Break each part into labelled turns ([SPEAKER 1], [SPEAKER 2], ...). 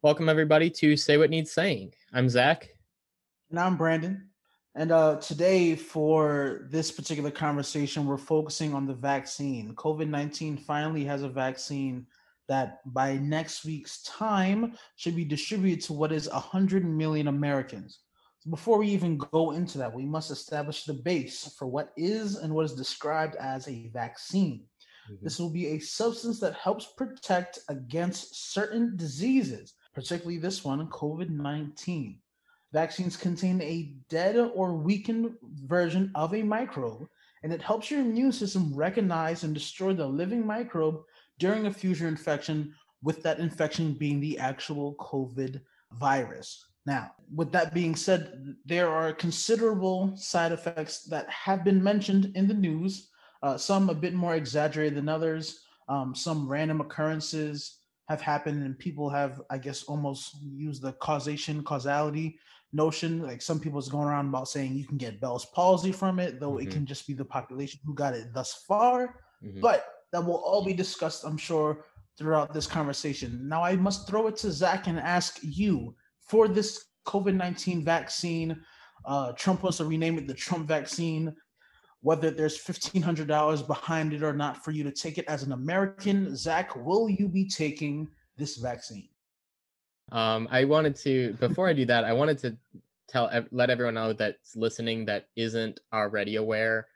[SPEAKER 1] Welcome, everybody, to Say What Needs Saying. I'm Zach.
[SPEAKER 2] And I'm Brandon. And uh, today, for this particular conversation, we're focusing on the vaccine. COVID 19 finally has a vaccine that by next week's time should be distributed to what is 100 million Americans. Before we even go into that, we must establish the base for what is and what is described as a vaccine. Mm-hmm. This will be a substance that helps protect against certain diseases particularly this one, COVID 19. Vaccines contain a dead or weakened version of a microbe, and it helps your immune system recognize and destroy the living microbe during a future infection, with that infection being the actual COVID virus. Now, with that being said, there are considerable side effects that have been mentioned in the news, uh, some a bit more exaggerated than others, um, some random occurrences, have happened and people have i guess almost used the causation causality notion like some people is going around about saying you can get bell's palsy from it though mm-hmm. it can just be the population who got it thus far mm-hmm. but that will all be discussed i'm sure throughout this conversation now i must throw it to zach and ask you for this covid-19 vaccine uh, trump wants to rename it the trump vaccine whether there's $1,500 behind it or not for you to take it as an American. Zach, will you be taking this vaccine?
[SPEAKER 1] Um, I wanted to, before I do that, I wanted to tell, let everyone know that's listening that isn't already aware.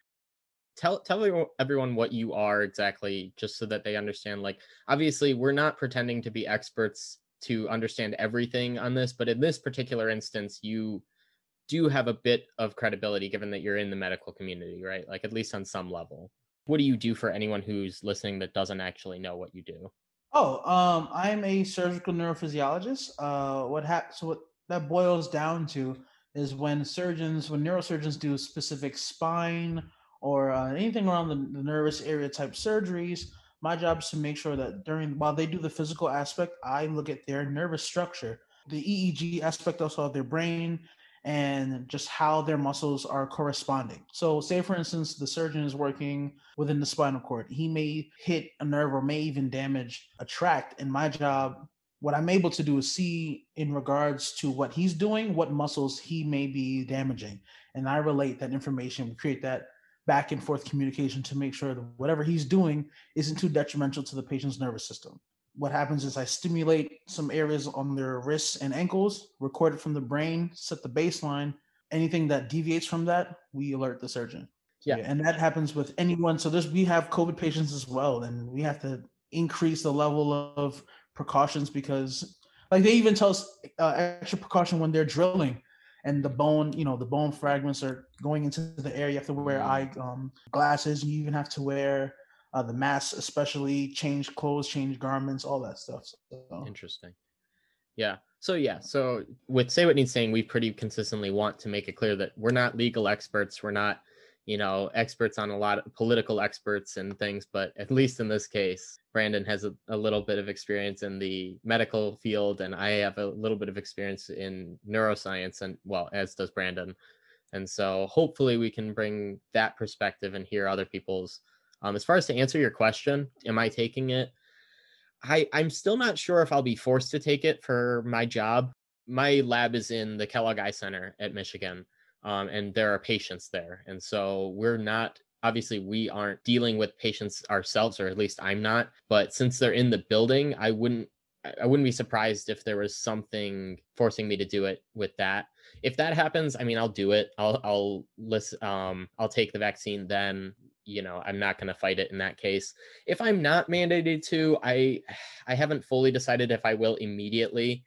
[SPEAKER 1] Tell, tell everyone what you are exactly, just so that they understand. Like, obviously, we're not pretending to be experts to understand everything on this, but in this particular instance, you do have a bit of credibility given that you're in the medical community, right? Like at least on some level. What do you do for anyone who's listening that doesn't actually know what you do?
[SPEAKER 2] Oh, um, I'm a surgical neurophysiologist. Uh, what ha- so what that boils down to is when surgeons, when neurosurgeons do specific spine or uh, anything around the, the nervous area type surgeries, my job is to make sure that during while they do the physical aspect, I look at their nervous structure, the EEG aspect also of their brain, and just how their muscles are corresponding. So, say for instance, the surgeon is working within the spinal cord. He may hit a nerve or may even damage a tract. And my job, what I'm able to do is see in regards to what he's doing, what muscles he may be damaging. And I relate that information, we create that back and forth communication to make sure that whatever he's doing isn't too detrimental to the patient's nervous system what happens is I stimulate some areas on their wrists and ankles, record it from the brain, set the baseline. Anything that deviates from that, we alert the surgeon. Yeah. yeah. And that happens with anyone. So there's we have COVID patients as well, and we have to increase the level of precautions because like they even tell us uh, extra precaution when they're drilling and the bone, you know, the bone fragments are going into the air. You have to wear mm. eye um, glasses. You even have to wear uh, the masks especially change clothes, change garments, all that stuff. So.
[SPEAKER 1] Interesting. Yeah. So yeah. So with say what needs saying, we pretty consistently want to make it clear that we're not legal experts. We're not, you know, experts on a lot of political experts and things. But at least in this case, Brandon has a, a little bit of experience in the medical field, and I have a little bit of experience in neuroscience, and well, as does Brandon. And so hopefully we can bring that perspective and hear other people's um, as far as to answer your question, am I taking it? I, I'm still not sure if I'll be forced to take it for my job. My lab is in the Kellogg Eye Center at Michigan, um, and there are patients there. And so we're not, obviously, we aren't dealing with patients ourselves, or at least I'm not. But since they're in the building, I wouldn't I wouldn't be surprised if there was something forcing me to do it with that. If that happens, I mean, I'll do it. I'll I'll list um I'll take the vaccine then you know i'm not going to fight it in that case. If i'm not mandated to i i haven't fully decided if i will immediately.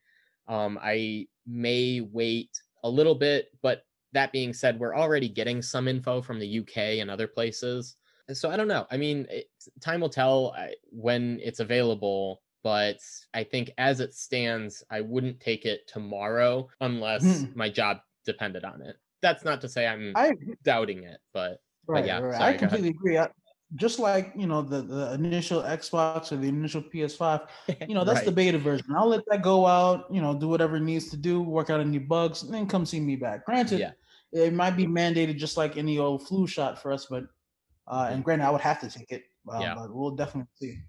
[SPEAKER 1] Um i may wait a little bit but that being said we're already getting some info from the uk and other places. So i don't know. I mean it, time will tell when it's available but i think as it stands i wouldn't take it tomorrow unless hmm. my job depended on it. That's not to say i'm I, doubting it but
[SPEAKER 2] Right, yeah, right. Sorry, I completely agree. I, just like you know the the initial Xbox or the initial PS5, you know that's right. the beta version. I'll let that go out, you know, do whatever it needs to do, work out any bugs, and then come see me back. Granted, yeah. it might be mandated just like any old flu shot for us, but uh, and granted, I would have to take it. Uh, yeah. but we'll definitely see.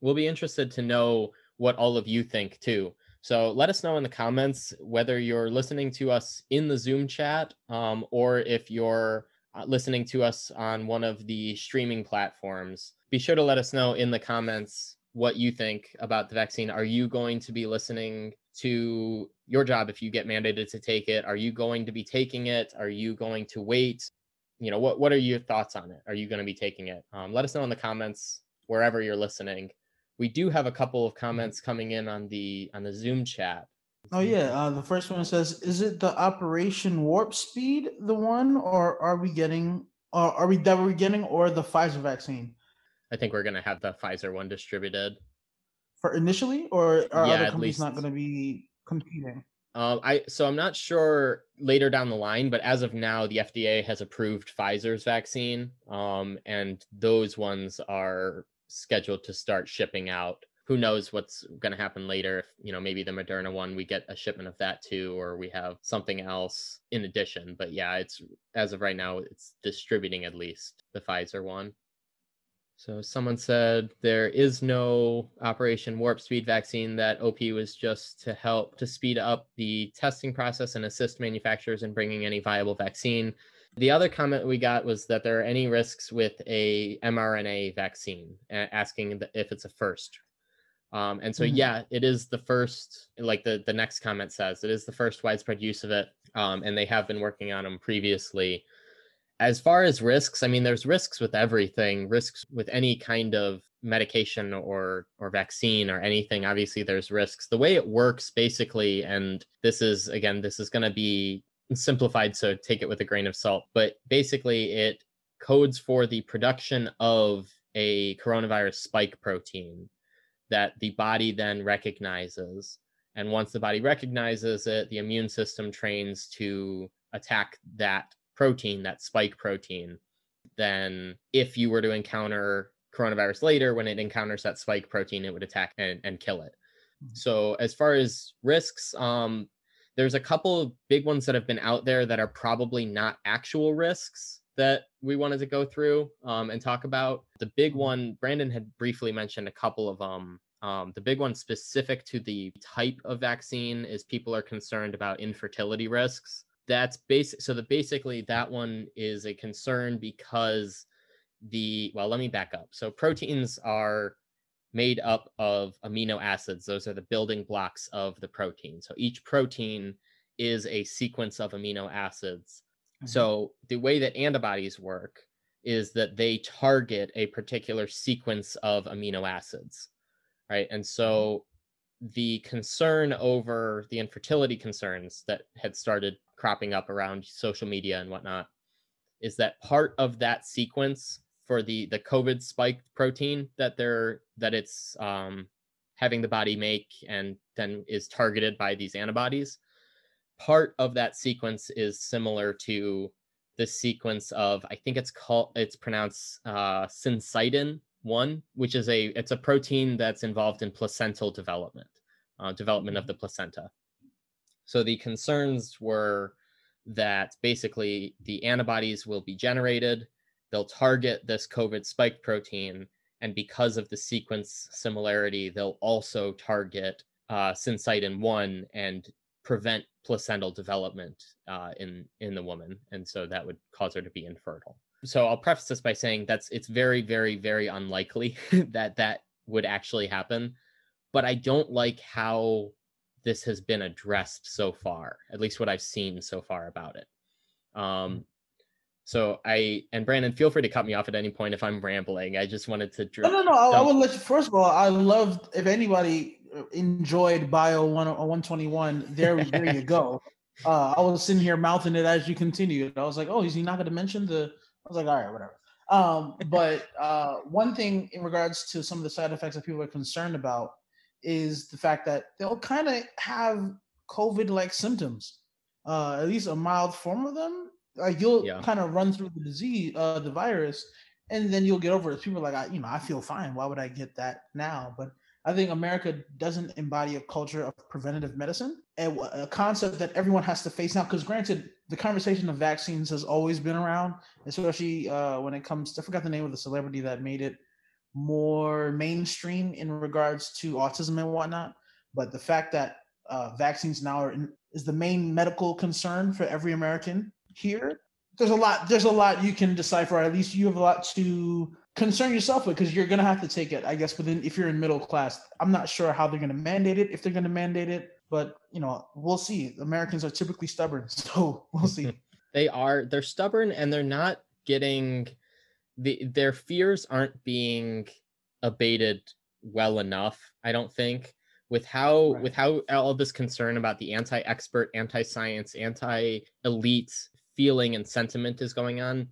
[SPEAKER 1] We'll be interested to know what all of you think too. So let us know in the comments whether you're listening to us in the Zoom chat um, or if you're listening to us on one of the streaming platforms. Be sure to let us know in the comments what you think about the vaccine. Are you going to be listening to your job if you get mandated to take it? Are you going to be taking it? Are you going to wait? You know, what, what are your thoughts on it? Are you going to be taking it? Um, let us know in the comments wherever you're listening we do have a couple of comments coming in on the on the Zoom chat.
[SPEAKER 2] Oh yeah, uh, the first one says, "Is it the Operation Warp Speed, the one, or are we getting, or are we that we're getting, or the Pfizer vaccine?"
[SPEAKER 1] I think we're gonna have the Pfizer one distributed
[SPEAKER 2] for initially, or are yeah, other companies not going to be competing?
[SPEAKER 1] Um, I so I'm not sure later down the line, but as of now, the FDA has approved Pfizer's vaccine, um, and those ones are scheduled to start shipping out. Who knows what's going to happen later? If you know, maybe the Moderna one, we get a shipment of that too, or we have something else in addition. But yeah, it's as of right now, it's distributing at least the Pfizer one. So someone said there is no Operation Warp Speed vaccine. That OP was just to help to speed up the testing process and assist manufacturers in bringing any viable vaccine. The other comment we got was that there are any risks with a mRNA vaccine, asking if it's a first. Um, and so, mm-hmm. yeah, it is the first, like the, the next comment says, it is the first widespread use of it. Um, and they have been working on them previously. As far as risks, I mean, there's risks with everything, risks with any kind of medication or or vaccine or anything obviously there's risks the way it works basically and this is again this is going to be simplified, so take it with a grain of salt. But basically, it codes for the production of a coronavirus spike protein that the body then recognizes. And once the body recognizes it, the immune system trains to attack that protein, that spike protein. Then, if you were to encounter coronavirus later, when it encounters that spike protein, it would attack and, and kill it. Mm-hmm. So, as far as risks, um, there's a couple big ones that have been out there that are probably not actual risks that we wanted to go through um, and talk about. The big mm-hmm. one, Brandon had briefly mentioned a couple of them. Um, the big one specific to the type of vaccine is people are concerned about infertility risks. That's basic. So the basically that one is a concern because the well, let me back up. So proteins are made up of amino acids. Those are the building blocks of the protein. So each protein is a sequence of amino acids. Mm-hmm. So the way that antibodies work is that they target a particular sequence of amino acids, right? And so mm-hmm. the concern over the infertility concerns that had started cropping up around social media and whatnot is that part of that sequence for the the COVID spike protein that they're that it's um, having the body make and then is targeted by these antibodies. Part of that sequence is similar to the sequence of I think it's called it's pronounced uh, syncytin one, which is a it's a protein that's involved in placental development, uh, development of mm-hmm. the placenta. So the concerns were that basically the antibodies will be generated they'll target this COVID spike protein. And because of the sequence similarity, they'll also target uh, syncytin 1 and prevent placental development uh, in, in the woman. And so that would cause her to be infertile. So I'll preface this by saying that's it's very, very, very unlikely that that would actually happen. But I don't like how this has been addressed so far, at least what I've seen so far about it. Um, so I and Brandon, feel free to cut me off at any point if I'm rambling. I just wanted to.
[SPEAKER 2] no, no, no. I, I would let you. First of all, I loved if anybody uh, enjoyed Bio One uh, One Twenty One. There, there you go. Uh, I was sitting here mouthing it as you continued. I was like, oh, is he not going to mention the? I was like, all right, whatever. Um, but uh, one thing in regards to some of the side effects that people are concerned about is the fact that they'll kind of have COVID-like symptoms, uh, at least a mild form of them, like you'll yeah. kind of run through the disease, uh, the virus, and then you'll get over it. People are like, I, you know, I feel fine. Why would I get that now? But I think America doesn't embody a culture of preventative medicine, a concept that everyone has to face now. Because granted, the conversation of vaccines has always been around, especially uh, when it comes. To, I forgot the name of the celebrity that made it more mainstream in regards to autism and whatnot. But the fact that uh, vaccines now are in, is the main medical concern for every American here. There's a lot. There's a lot you can decipher. At least you have a lot to concern yourself with because you're gonna have to take it, I guess. Within if you're in middle class, I'm not sure how they're gonna mandate it. If they're gonna mandate it, but you know, we'll see. Americans are typically stubborn, so we'll see.
[SPEAKER 1] they are. They're stubborn, and they're not getting the their fears aren't being abated well enough. I don't think with how right. with how all this concern about the anti-expert, anti-science, anti-elite feeling and sentiment is going on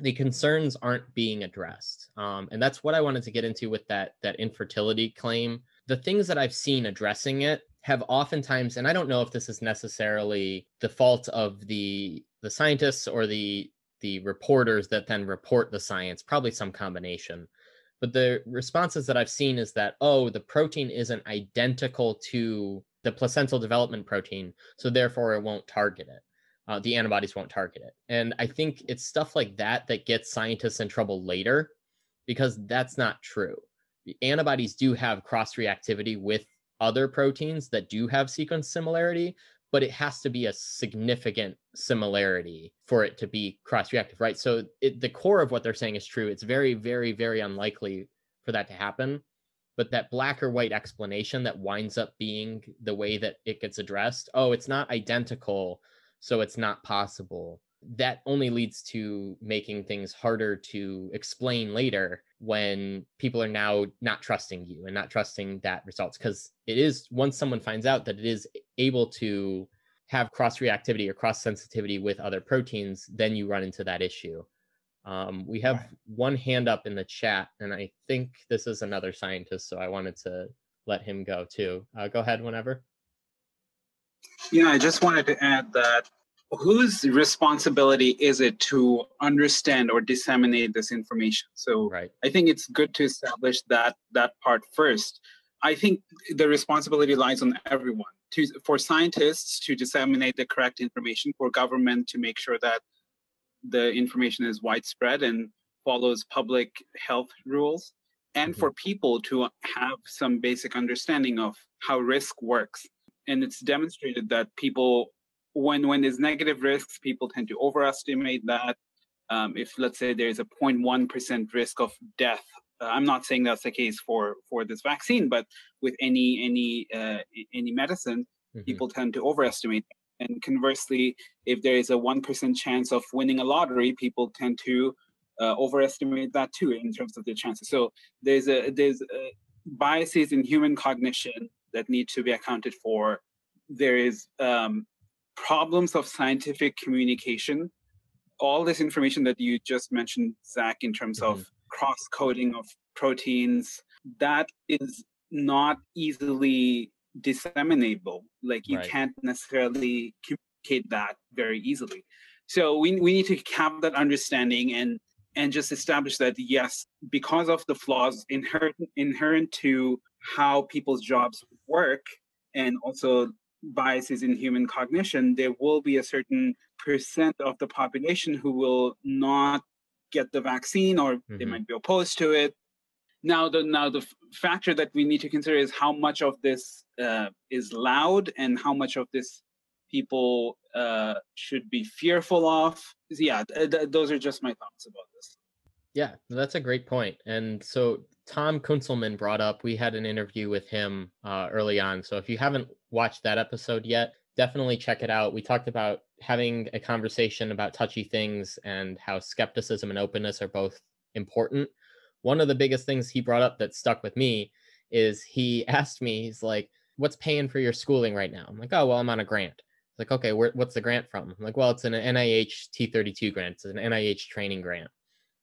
[SPEAKER 1] the concerns aren't being addressed um, and that's what i wanted to get into with that that infertility claim. The things that i've seen addressing it have oftentimes and i don't know if this is necessarily the fault of the the scientists or the the reporters that then report the science probably some combination but the responses that i've seen is that oh the protein isn't identical to the placental development protein so therefore it won't target it uh, the antibodies won't target it. And I think it's stuff like that that gets scientists in trouble later because that's not true. The antibodies do have cross reactivity with other proteins that do have sequence similarity, but it has to be a significant similarity for it to be cross reactive, right? So it, the core of what they're saying is true. It's very, very, very unlikely for that to happen. But that black or white explanation that winds up being the way that it gets addressed oh, it's not identical so it's not possible. That only leads to making things harder to explain later when people are now not trusting you and not trusting that results because it is once someone finds out that it is able to have cross reactivity or cross sensitivity with other proteins then you run into that issue. Um, we have right. one hand up in the chat and i think this is another scientist so i wanted to let him go too. Uh, go ahead whenever
[SPEAKER 3] yeah, I just wanted to add that whose responsibility is it to understand or disseminate this information? So right. I think it's good to establish that that part first. I think the responsibility lies on everyone to for scientists to disseminate the correct information, for government to make sure that the information is widespread and follows public health rules, and mm-hmm. for people to have some basic understanding of how risk works and it's demonstrated that people when when there's negative risks people tend to overestimate that. Um, if let's say there's a 0.1% risk of death uh, i'm not saying that's the case for for this vaccine but with any any uh, any medicine mm-hmm. people tend to overestimate. And conversely if there is a 1% chance of winning a lottery people tend to uh, overestimate that too in terms of the chances. So there's a there's a biases in human cognition that need to be accounted for. There is um, problems of scientific communication. All this information that you just mentioned, Zach, in terms mm-hmm. of cross coding of proteins, that is not easily disseminable. Like you right. can't necessarily communicate that very easily. So we, we need to have that understanding and and just establish that yes, because of the flaws inherent inherent to how people's jobs work and also biases in human cognition, there will be a certain percent of the population who will not get the vaccine or mm-hmm. they might be opposed to it. Now, the now the factor that we need to consider is how much of this uh, is loud and how much of this people uh, should be fearful of. Yeah, th- th- those are just my thoughts about this.
[SPEAKER 1] Yeah, that's a great point. And so Tom Kunzelman brought up, we had an interview with him uh, early on. So if you haven't watched that episode yet, definitely check it out. We talked about having a conversation about touchy things and how skepticism and openness are both important. One of the biggest things he brought up that stuck with me is he asked me, he's like, What's paying for your schooling right now? I'm like, Oh, well, I'm on a grant. He's like, Okay, where, what's the grant from? I'm like, Well, it's an NIH T32 grant, it's an NIH training grant.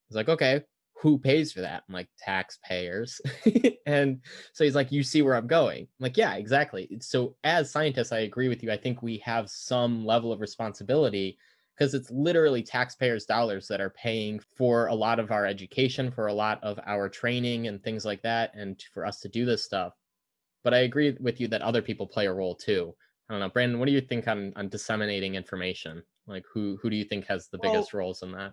[SPEAKER 1] He's like, Okay, who pays for that? I'm like, taxpayers. and so he's like, you see where I'm going. I'm like, yeah, exactly. So as scientists, I agree with you. I think we have some level of responsibility because it's literally taxpayers' dollars that are paying for a lot of our education, for a lot of our training and things like that, and for us to do this stuff. But I agree with you that other people play a role too. I don't know, Brandon. What do you think on on disseminating information? Like, who who do you think has the biggest roles in that?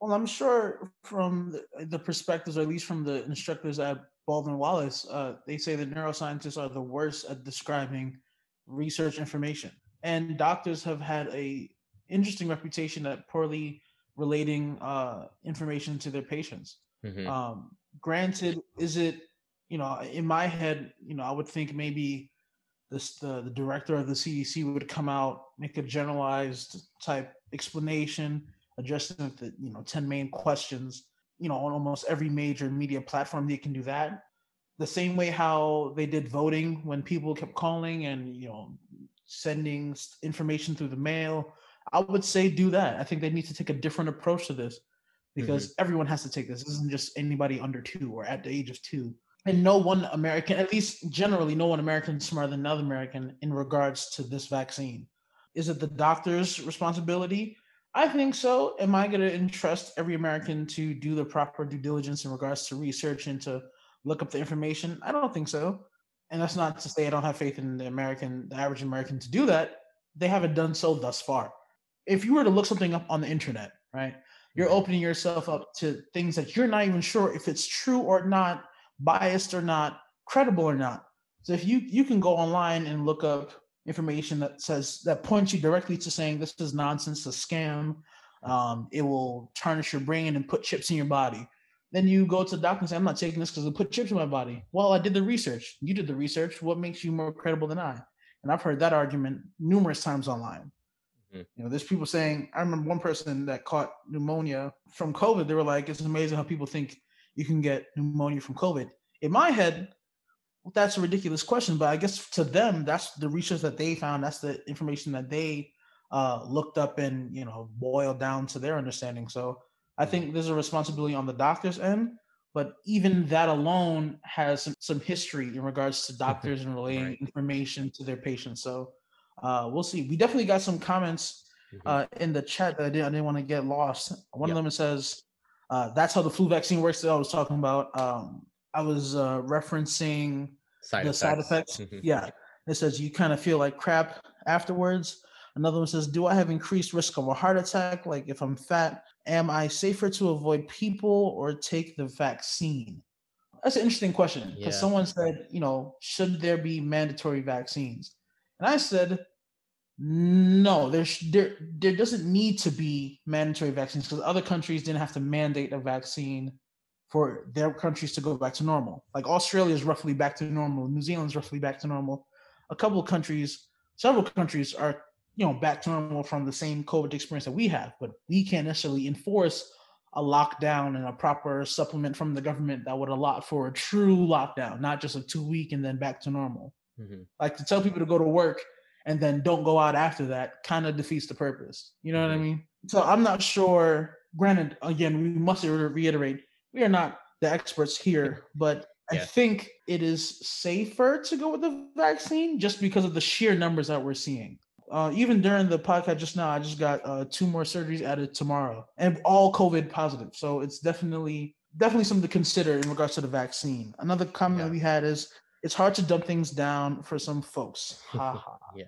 [SPEAKER 2] Well, I'm sure from the, the, perspectives, or at least from the instructors at Baldwin Wallace, uh, they say that neuroscientists are the worst at describing research information. And doctors have had a interesting reputation at poorly relating uh, information to their patients. Mm-hmm. Um, granted, is it you know in my head, you know, I would think maybe this the, the director of the CDC would come out, make a generalized type explanation, addressing the you know ten main questions. You know, on almost every major media platform, they can do that. The same way how they did voting when people kept calling and you know sending information through the mail I would say do that. I think they need to take a different approach to this because mm-hmm. everyone has to take this. This isn't just anybody under two or at the age of two. And no one American, at least generally, no one American is smarter than another American in regards to this vaccine. Is it the doctor's responsibility? I think so. Am I going to entrust every American to do the proper due diligence in regards to research and to look up the information? I don't think so. And that's not to say I don't have faith in the American, the average American to do that. They haven't done so thus far if you were to look something up on the internet, right? You're mm-hmm. opening yourself up to things that you're not even sure if it's true or not, biased or not, credible or not. So if you you can go online and look up information that says that points you directly to saying this is nonsense, a scam, um, it will tarnish your brain and put chips in your body. Then you go to the doctor and say, I'm not taking this because it put chips in my body. Well, I did the research. You did the research. What makes you more credible than I? And I've heard that argument numerous times online. Mm-hmm. You know, there's people saying, I remember one person that caught pneumonia from COVID. They were like, it's amazing how people think you can get pneumonia from COVID. In my head, that's a ridiculous question, but I guess to them, that's the research that they found. That's the information that they uh, looked up and, you know, boiled down to their understanding. So I think there's a responsibility on the doctor's end, but even that alone has some, some history in regards to doctors and relaying right. information to their patients. So uh, we'll see. We definitely got some comments mm-hmm. uh, in the chat that I didn't, I didn't want to get lost. One yep. of them says, uh, "That's how the flu vaccine works." That I was talking about. Um, I was uh, referencing side the effects. side effects. Mm-hmm. Yeah, it says you kind of feel like crap afterwards. Another one says, "Do I have increased risk of a heart attack? Like if I'm fat, am I safer to avoid people or take the vaccine?" That's an interesting question because yeah. someone said, you know, should there be mandatory vaccines? And I said, no, there's there there doesn't need to be mandatory vaccines because other countries didn't have to mandate a vaccine for their countries to go back to normal. Like Australia is roughly back to normal, New Zealand's roughly back to normal. A couple of countries, several countries are you know back to normal from the same COVID experience that we have, but we can't necessarily enforce a lockdown and a proper supplement from the government that would allot for a true lockdown, not just a two week and then back to normal. Mm-hmm. Like to tell people to go to work and then don't go out after that kind of defeats the purpose. You know mm-hmm. what I mm-hmm. mean? So I'm not sure. Granted, again, we must reiterate we are not the experts here, but yeah. I think it is safer to go with the vaccine just because of the sheer numbers that we're seeing. Uh, even during the podcast just now, I just got uh, two more surgeries added tomorrow, and all COVID positive. So it's definitely definitely something to consider in regards to the vaccine. Another comment yeah. we had is it's hard to dumb things down for some folks. Ha ha. yeah.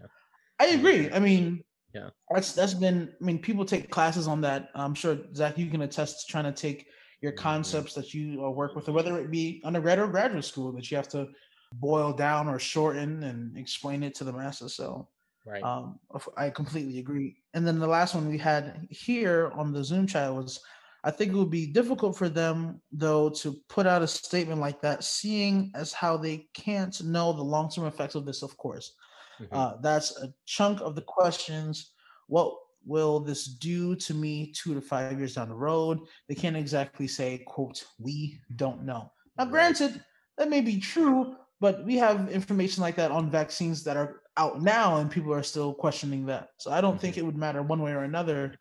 [SPEAKER 2] I agree. I mean, yeah, that's that's been. I mean, people take classes on that. I'm sure Zach, you can attest to trying to take your concepts that you uh, work with, whether it be undergrad or graduate school, that you have to boil down or shorten and explain it to the masses. So, right, um, I completely agree. And then the last one we had here on the Zoom chat was I think it would be difficult for them, though, to put out a statement like that, seeing as how they can't know the long term effects of this, of course. Mm-hmm. Uh, that's a chunk of the questions. What will this do to me two to five years down the road? They can't exactly say, quote, we don't know. Now, granted, that may be true, but we have information like that on vaccines that are out now, and people are still questioning that. So I don't mm-hmm. think it would matter one way or another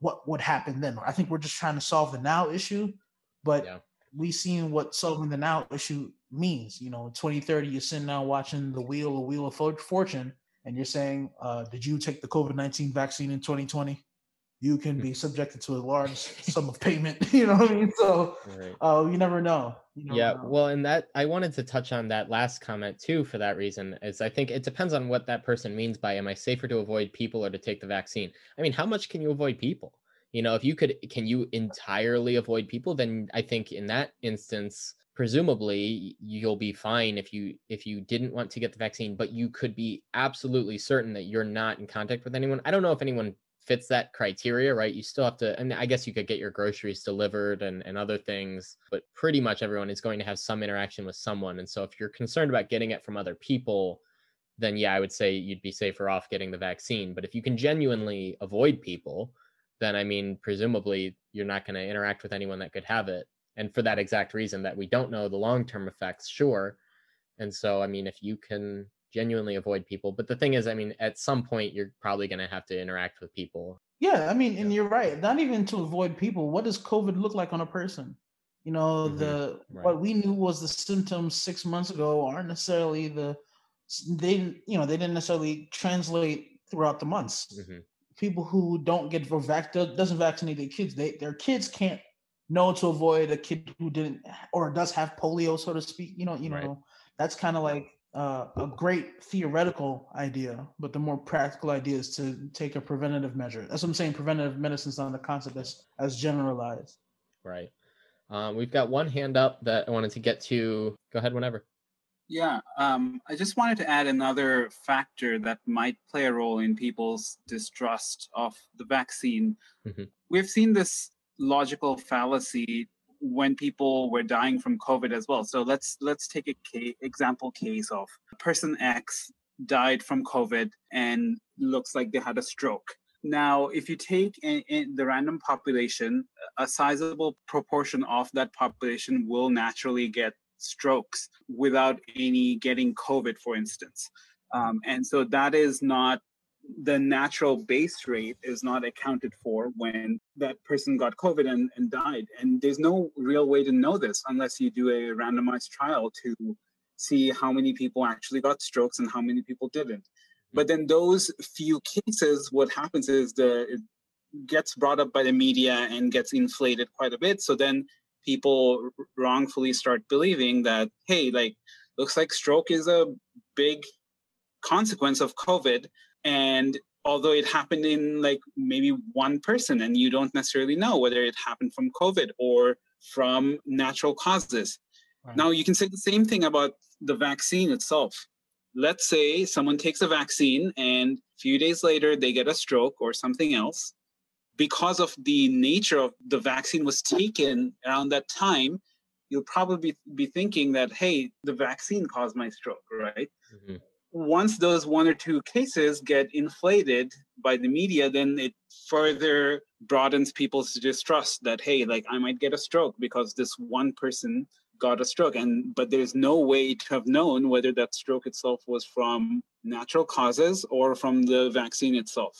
[SPEAKER 2] what would happen then. I think we're just trying to solve the now issue, but yeah. we seen what solving the now issue means. You know, 2030, you're sitting now watching the wheel, the wheel of fortune, and you're saying, uh, did you take the COVID 19 vaccine in 2020? You can be subjected to a large sum of payment. You know what I mean? So right. uh, you never know. You
[SPEAKER 1] never yeah. Know. Well, and that I wanted to touch on that last comment too. For that reason, is I think it depends on what that person means by "Am I safer to avoid people or to take the vaccine?" I mean, how much can you avoid people? you know if you could can you entirely avoid people then i think in that instance presumably you'll be fine if you if you didn't want to get the vaccine but you could be absolutely certain that you're not in contact with anyone. I don't know if anyone fits that criteria right? You still have to and i guess you could get your groceries delivered and, and other things but pretty much everyone is going to have some interaction with someone. And so if you're concerned about getting it from other people then yeah i would say you'd be safer off getting the vaccine. But if you can genuinely avoid people then i mean presumably you're not going to interact with anyone that could have it and for that exact reason that we don't know the long term effects sure and so i mean if you can genuinely avoid people but the thing is i mean at some point you're probably going to have to interact with people
[SPEAKER 2] yeah i mean and you're right not even to avoid people what does covid look like on a person you know mm-hmm. the right. what we knew was the symptoms six months ago aren't necessarily the they you know they didn't necessarily translate throughout the months mm-hmm. people who don't get vac doesn't vaccinate their kids they their kids can't know to avoid a kid who didn't or does have polio, so to speak. You know, you right. know, that's kind of like uh, a great theoretical idea, but the more practical idea is to take a preventative measure. That's what I'm saying. Preventative medicine is not a concept that's as generalized.
[SPEAKER 1] Right. Um, we've got one hand up that I wanted to get to. Go ahead whenever.
[SPEAKER 3] Yeah, um, I just wanted to add another factor that might play a role in people's distrust of the vaccine. Mm-hmm. We've seen this logical fallacy when people were dying from COVID as well. So let's let's take a case, example case of person X died from COVID and looks like they had a stroke. Now, if you take in, in the random population, a sizable proportion of that population will naturally get strokes without any getting COVID, for instance. Um, and so that is not the natural base rate is not accounted for when that person got COVID and, and died. And there's no real way to know this unless you do a randomized trial to see how many people actually got strokes and how many people didn't. But then those few cases, what happens is the it gets brought up by the media and gets inflated quite a bit. So then people wrongfully start believing that, hey, like looks like stroke is a big consequence of COVID and although it happened in like maybe one person and you don't necessarily know whether it happened from covid or from natural causes. Right. now you can say the same thing about the vaccine itself. Let's say someone takes a vaccine and a few days later they get a stroke or something else. Because of the nature of the vaccine was taken around that time you'll probably be thinking that hey the vaccine caused my stroke right? Mm-hmm once those one or two cases get inflated by the media, then it further broadens people's distrust that, hey, like I might get a stroke because this one person got a stroke. And but there's no way to have known whether that stroke itself was from natural causes or from the vaccine itself.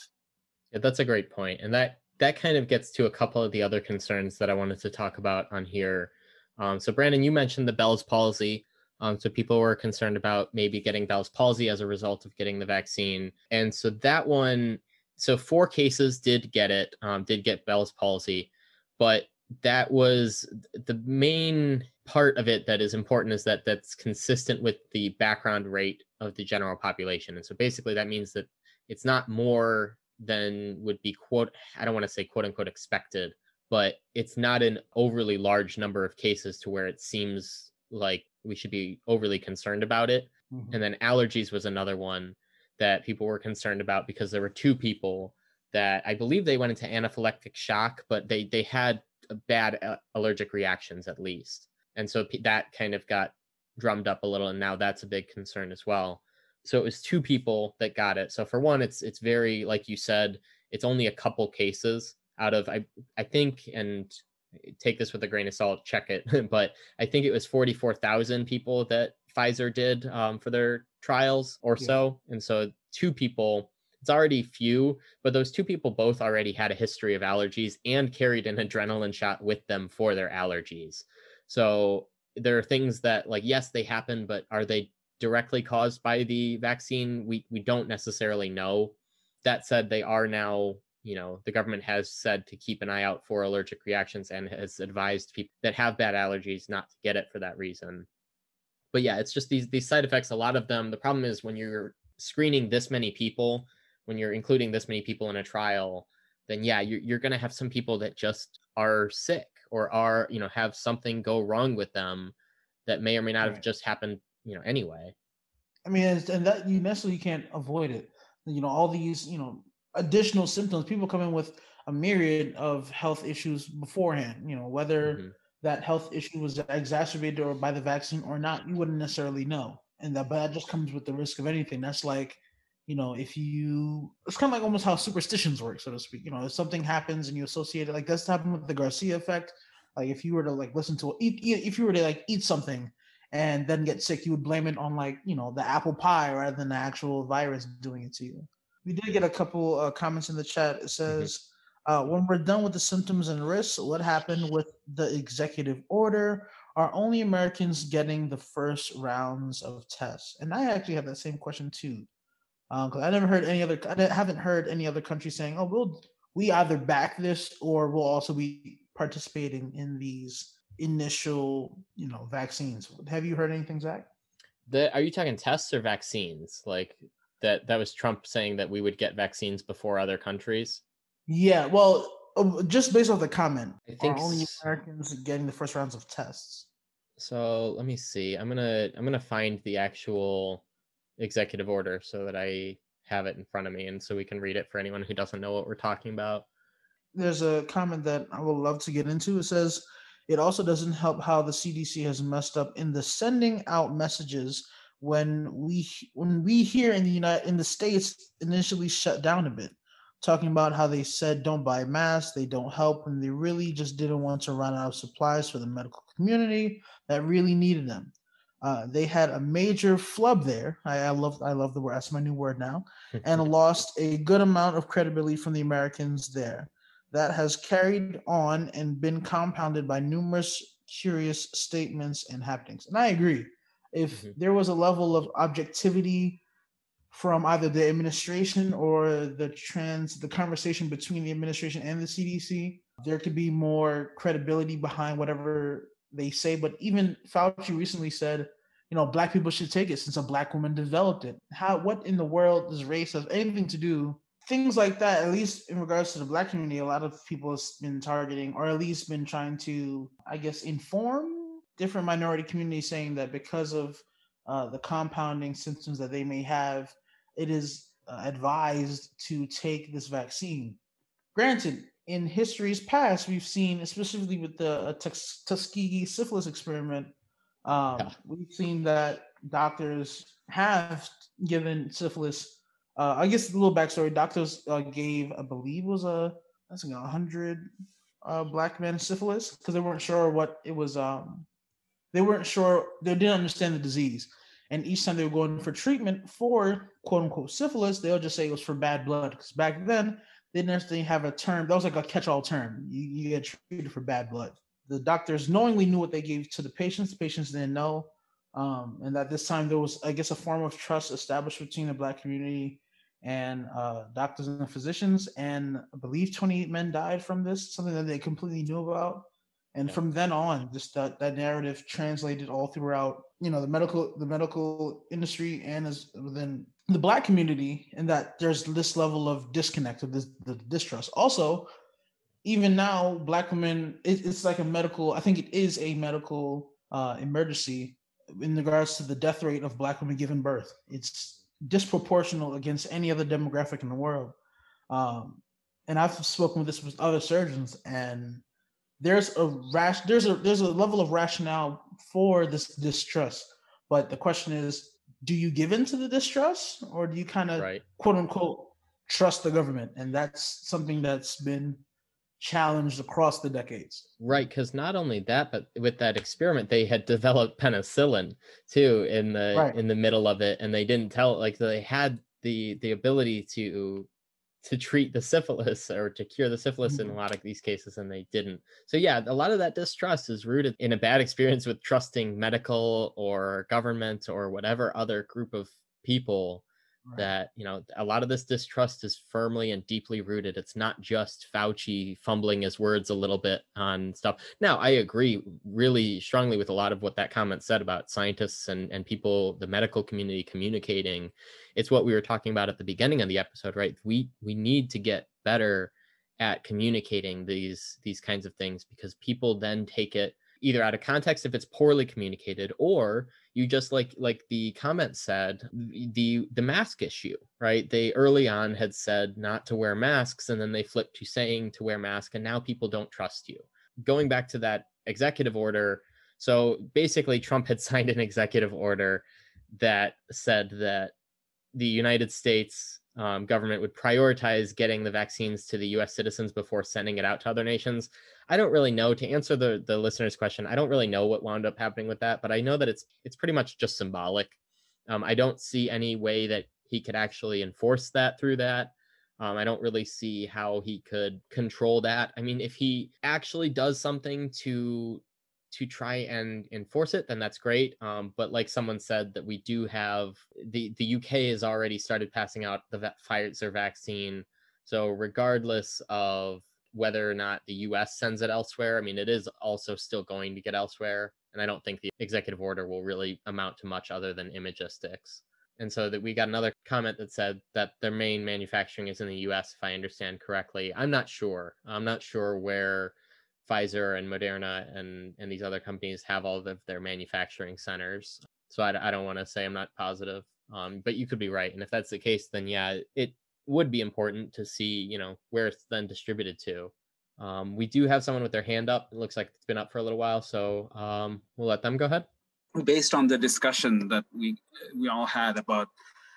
[SPEAKER 1] Yeah, that's a great point. And that that kind of gets to a couple of the other concerns that I wanted to talk about on here. Um, so Brandon, you mentioned the Bell's palsy. Um, so people were concerned about maybe getting Bell's palsy as a result of getting the vaccine. And so that one, so four cases did get it, um, did get Bell's palsy, but that was the main part of it that is important is that that's consistent with the background rate of the general population. And so basically that means that it's not more than would be quote, I don't want to say quote unquote expected, but it's not an overly large number of cases to where it seems like we should be overly concerned about it. Mm-hmm. And then allergies was another one that people were concerned about because there were two people that I believe they went into anaphylactic shock, but they they had bad uh, allergic reactions at least, and so that kind of got drummed up a little, and now that's a big concern as well. So it was two people that got it. So for one, it's it's very like you said, it's only a couple cases out of I I think, and take this with a grain of salt, check it. but I think it was 44,000 people that Pfizer did um, for their trials or yeah. so. And so two people, it's already few, but those two people both already had a history of allergies and carried an adrenaline shot with them for their allergies. So there are things that like, yes, they happen, but are they directly caused by the vaccine? We, we don't necessarily know. That said, they are now you know the government has said to keep an eye out for allergic reactions and has advised people that have bad allergies not to get it for that reason but yeah it's just these these side effects a lot of them the problem is when you're screening this many people when you're including this many people in a trial then yeah you're, you're going to have some people that just are sick or are you know have something go wrong with them that may or may not right. have just happened, you know, anyway.
[SPEAKER 2] I mean, and that you necessarily can't avoid it. You know, all these, you know, additional symptoms. People come in with a myriad of health issues beforehand. You know, whether mm-hmm. that health issue was exacerbated or by the vaccine or not, you wouldn't necessarily know. And that, but that just comes with the risk of anything. That's like, you know, if you, it's kind of like almost how superstitions work, so to speak. You know, if something happens and you associate it, like that's happened with the Garcia effect. Like if you were to like listen to eat, if you were to like eat something and then get sick, you would blame it on like you know the apple pie rather than the actual virus doing it to you. We did get a couple uh, comments in the chat. It mm-hmm. says, mm-hmm. uh, "When we're done with the symptoms and risks, what happened with the executive order? Are only Americans getting the first rounds of tests?" And I actually have that same question too, because um, I never heard any other. I haven't heard any other country saying, "Oh, we'll we either back this or we'll also be participating in these initial, you know, vaccines. Have you heard anything, Zach?
[SPEAKER 1] The, are you talking tests or vaccines? Like that that was Trump saying that we would get vaccines before other countries?
[SPEAKER 2] Yeah, well, um, just based off the comment, I think only Americans getting the first rounds of tests.
[SPEAKER 1] So let me see. I'm gonna I'm gonna find the actual executive order so that I have it in front of me and so we can read it for anyone who doesn't know what we're talking about
[SPEAKER 2] there's a comment that I would love to get into. It says it also doesn't help how the CDC has messed up in the sending out messages when we when we here in the United in the states initially shut down a bit, talking about how they said don't buy masks, they don't help, and they really just didn't want to run out of supplies for the medical community that really needed them. Uh, they had a major flub there. I, I, love I love the word. That's my new word now, and lost a good amount of credibility from the Americans there that has carried on and been compounded by numerous curious statements and happenings. And I agree. If mm-hmm. there was a level of objectivity from either the administration or the trans the conversation between the administration and the CDC, there could be more credibility behind whatever they say. But even Fauci recently said, you know, black people should take it since a black woman developed it. How what in the world does race have anything to do things like that, at least in regards to the black community, a lot of people have been targeting or at least been trying to, I guess, inform different minority communities saying that because of uh, the compounding symptoms that they may have, it is uh, advised to take this vaccine. Granted, in history's past, we've seen, specifically with the uh, Tuskegee syphilis experiment, um, yeah. we've seen that doctors have given syphilis uh, I guess a little backstory. Doctors uh, gave, I believe, was a that's like a hundred uh, black men syphilis because they weren't sure what it was. Um, they weren't sure. They didn't understand the disease, and each time they were going for treatment for quote unquote syphilis, they'll just say it was for bad blood because back then they didn't necessarily have a term. That was like a catch-all term. You, you get treated for bad blood. The doctors knowingly knew what they gave to the patients. The patients didn't know. Um, and at this time there was, I guess, a form of trust established between the black community and uh, doctors and physicians. And I believe 28 men died from this, something that they completely knew about. And yeah. from then on, just that, that narrative translated all throughout, you know, the medical the medical industry and as within the black community, and that there's this level of disconnect of this the distrust. Also, even now, black women, it, it's like a medical. I think it is a medical uh, emergency in regards to the death rate of black women giving birth. It's disproportional against any other demographic in the world. Um, and I've spoken with this with other surgeons, and there's a rash there's a there's a level of rationale for this distrust. But the question is, do you give into the distrust or do you kind of right. quote unquote trust the government? And that's something that's been challenged across the decades.
[SPEAKER 1] Right, because not only that, but with that experiment, they had developed penicillin too in the right. in the middle of it, and they didn't tell like they had the the ability to to treat the syphilis or to cure the syphilis mm-hmm. in a lot of these cases and they didn't so yeah a lot of that distrust is rooted in a bad experience with trusting medical or government or whatever other group of people Right. That you know, a lot of this distrust is firmly and deeply rooted. It's not just Fauci fumbling his words a little bit on stuff. Now, I agree really strongly with a lot of what that comment said about scientists and and people, the medical community communicating. It's what we were talking about at the beginning of the episode, right? We we need to get better at communicating these these kinds of things because people then take it either out of context if it's poorly communicated or you just like like the comment said the the mask issue right? They early on had said not to wear masks and then they flipped to saying to wear mask and now people don't trust you. Going back to that executive order so basically trump had signed an executive order that said that the united states um, government would prioritize getting the vaccines to the U.S. citizens before sending it out to other nations. I don't really know to answer the the listener's question. I don't really know what wound up happening with that, but I know that it's it's pretty much just symbolic. Um, I don't see any way that he could actually enforce that through that. Um, I don't really see how he could control that. I mean, if he actually does something to to try and enforce it, then that's great. Um, but like someone said, that we do have the the UK has already started passing out the Pfizer vaccine. So regardless of whether or not the US sends it elsewhere, I mean, it is also still going to get elsewhere. And I don't think the executive order will really amount to much other than imagistics. And so that we got another comment that said that their main manufacturing is in the US, if I understand correctly. I'm not sure. I'm not sure where Pfizer and Moderna and and these other companies have all of their manufacturing centers. So I, I don't want to say I'm not positive, um, but you could be right. And if that's the case, then yeah, it would be important to see you know where it's then distributed to. Um, we do have someone with their hand up. It looks like it's been up for a little while, so um, we'll let them go ahead.
[SPEAKER 3] Based on the discussion that we we all had about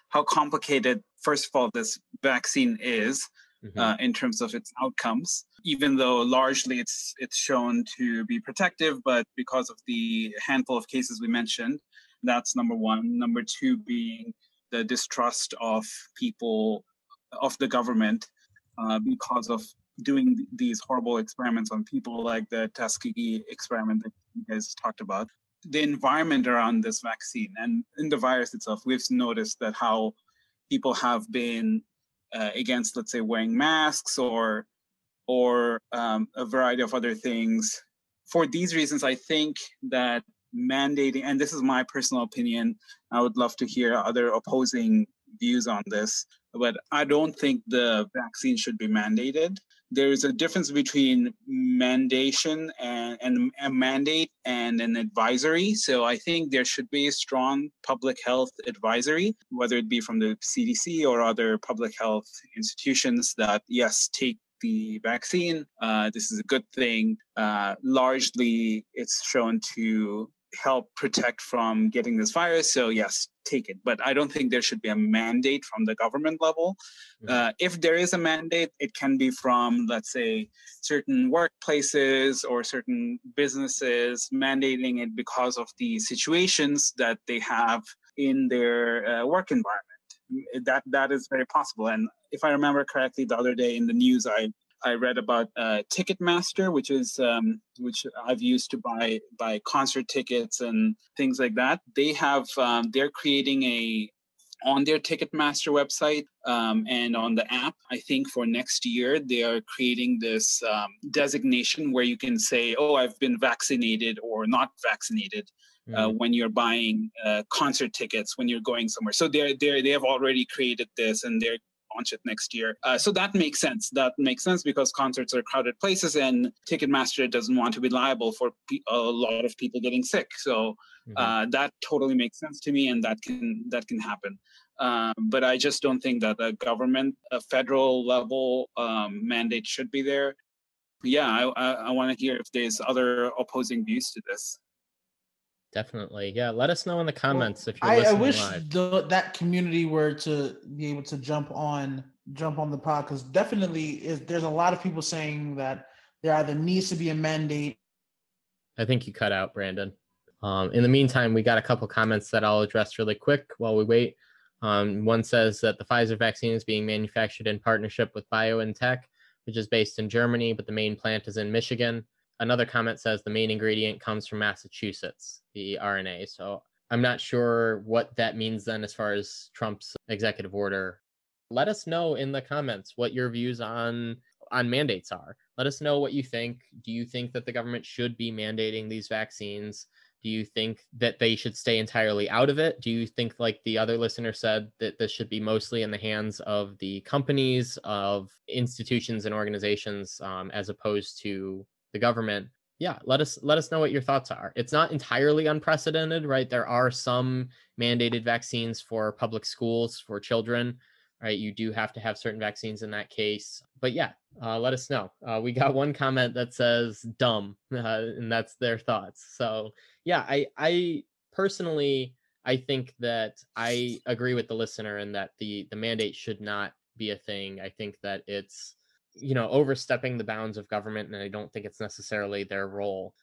[SPEAKER 3] how complicated, first of all, this vaccine is, mm-hmm. uh, in terms of its outcomes. Even though largely it's it's shown to be protective, but because of the handful of cases we mentioned, that's number one. Number two being the distrust of people of the government uh, because of doing these horrible experiments on people like the Tuskegee experiment that you guys talked about. The environment around this vaccine and in the virus itself, we've noticed that how people have been uh, against, let's say, wearing masks or or um, a variety of other things. For these reasons, I think that mandating, and this is my personal opinion, I would love to hear other opposing views on this, but I don't think the vaccine should be mandated there's a difference between mandation and, and a mandate and an advisory. So I think there should be a strong public health advisory, whether it be from the CDC or other public health institutions that, yes, take the vaccine. Uh, this is a good thing. Uh, largely, it's shown to help protect from getting this virus. So, yes, take it. But I don't think there should be a mandate from the government level. Mm-hmm. Uh, if there is a mandate, it can be from, let's say, certain workplaces or certain businesses mandating it because of the situations that they have in their uh, work environment. That that is very possible. And if I remember correctly, the other day in the news, I I read about uh, Ticketmaster, which is um, which I've used to buy buy concert tickets and things like that. They have um, they're creating a on their Ticketmaster website um, and on the app. I think for next year they are creating this um, designation where you can say, "Oh, I've been vaccinated or not vaccinated." Uh, when you're buying uh, concert tickets when you're going somewhere so they're, they're they have already created this and they're launch it next year. Uh, so that makes sense. That makes sense because concerts are crowded places and Ticketmaster doesn't want to be liable for pe- a lot of people getting sick. So mm-hmm. uh, that totally makes sense to me, and that can that can happen. Um, but I just don't think that a government, a federal level um, mandate should be there. Yeah, I, I, I want to hear if there's other opposing views to this.
[SPEAKER 1] Definitely. Yeah. Let us know in the comments well, if
[SPEAKER 2] you're I, listening I wish live. The, that community were to be able to jump on jump on the pod because definitely is there's a lot of people saying that there either needs to be a mandate.
[SPEAKER 1] I think you cut out, Brandon. Um, in the meantime, we got a couple comments that I'll address really quick while we wait. Um, one says that the Pfizer vaccine is being manufactured in partnership with BioNTech, which is based in Germany, but the main plant is in Michigan another comment says the main ingredient comes from Massachusetts, the RNA. So I'm not sure what that means then as far as Trump's executive order. Let us know in the comments what your views on on mandates are. Let us know what you think. Do you think that the government should be mandating these vaccines? Do you think that they should stay entirely out of it? Do you think, like the other listener said, that this should be mostly in the hands of the companies, of institutions and organizations, um, as opposed to the government. yeah, let us let us know what your thoughts are. It's not entirely unprecedented, right? There are some mandated vaccines for public schools for children, right? You do have to have certain vaccines in that case. But yeah, uh, let us know. Uh, we got one comment that says "dumb," uh, and that's their thoughts. So yeah, I I personally I think that I agree with the listener in that the the mandate should not be a thing. I think that it's you know overstepping the bounds of government and i don't think it's necessarily their role.